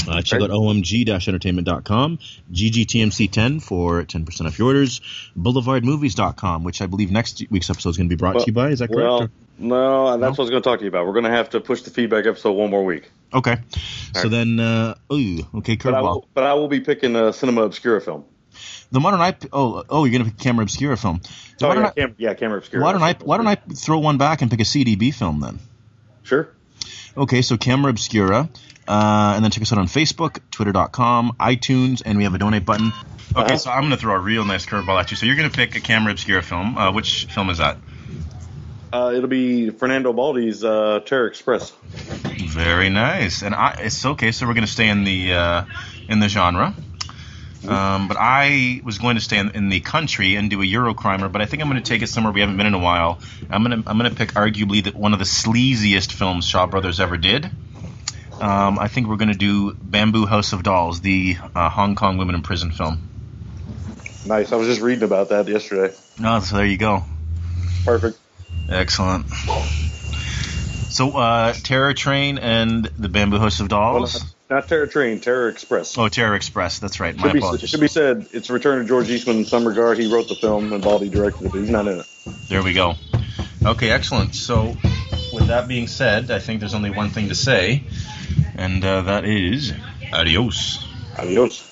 Speaker 2: Uh, check out omg-entertainment.com, ggtmc10 for 10% off your orders, boulevardmovies.com, which I believe next week's episode is going to be brought to you by. Is that correct?
Speaker 3: Well, no, that's what I was going to talk to you about. We're going to have to push the feedback episode one more week.
Speaker 2: Okay. So
Speaker 3: right.
Speaker 2: then, uh, ooh, okay,
Speaker 3: But I,
Speaker 2: curveball.
Speaker 3: will, but I will be picking a Cinema Obscura film.
Speaker 2: The modern I? Oh, oh, you're gonna pick Camera Obscura film. So
Speaker 3: Oh,
Speaker 2: why don't
Speaker 3: yeah,
Speaker 2: I?
Speaker 3: Cam- yeah, Camera Obscura.
Speaker 2: Why don't I? Why don't I throw one back and pick a CDB film then?
Speaker 3: Sure.
Speaker 2: Okay, so Camera Obscura, uh, and then check us out on Facebook, Twitter.com, iTunes, and we have a donate button. Okay,
Speaker 3: Uh-huh.
Speaker 2: so I'm gonna throw a real nice curveball at you. So you're gonna pick a Camera Obscura film. Uh, which film is that?
Speaker 3: Uh, it'll be Fernando Baldi's uh, Terror Express.
Speaker 2: Very nice. And I, it's okay. So we're going to stay in the uh, in the genre. Um, but I was going to stay in, in the country and do a Eurocrimer, but I think I'm going to take it somewhere we haven't been in a while. I'm going to I'm going to pick arguably the, one of the sleaziest films Shaw Brothers ever did. Um, I think we're going to do Bamboo House of Dolls, the uh, Hong Kong women in prison film.
Speaker 3: Nice. I was just reading about that yesterday.
Speaker 2: Oh, so there you go.
Speaker 3: Perfect.
Speaker 2: Excellent. So, uh, Terror Train and the Bamboo House of
Speaker 3: Well,
Speaker 2: Dolls.
Speaker 3: not, not Terror Train, Terror Express.
Speaker 2: Oh, Terror Express. That's right. My
Speaker 3: should, be,
Speaker 2: apologies.
Speaker 3: should be said, it's return to George Eastman in some regard. He wrote the film and Baldi directed it, but he's not in it.
Speaker 2: There we go. Okay, excellent. So, with with that being said, I think there's only one thing to say, and uh, that is adios.
Speaker 3: Adios.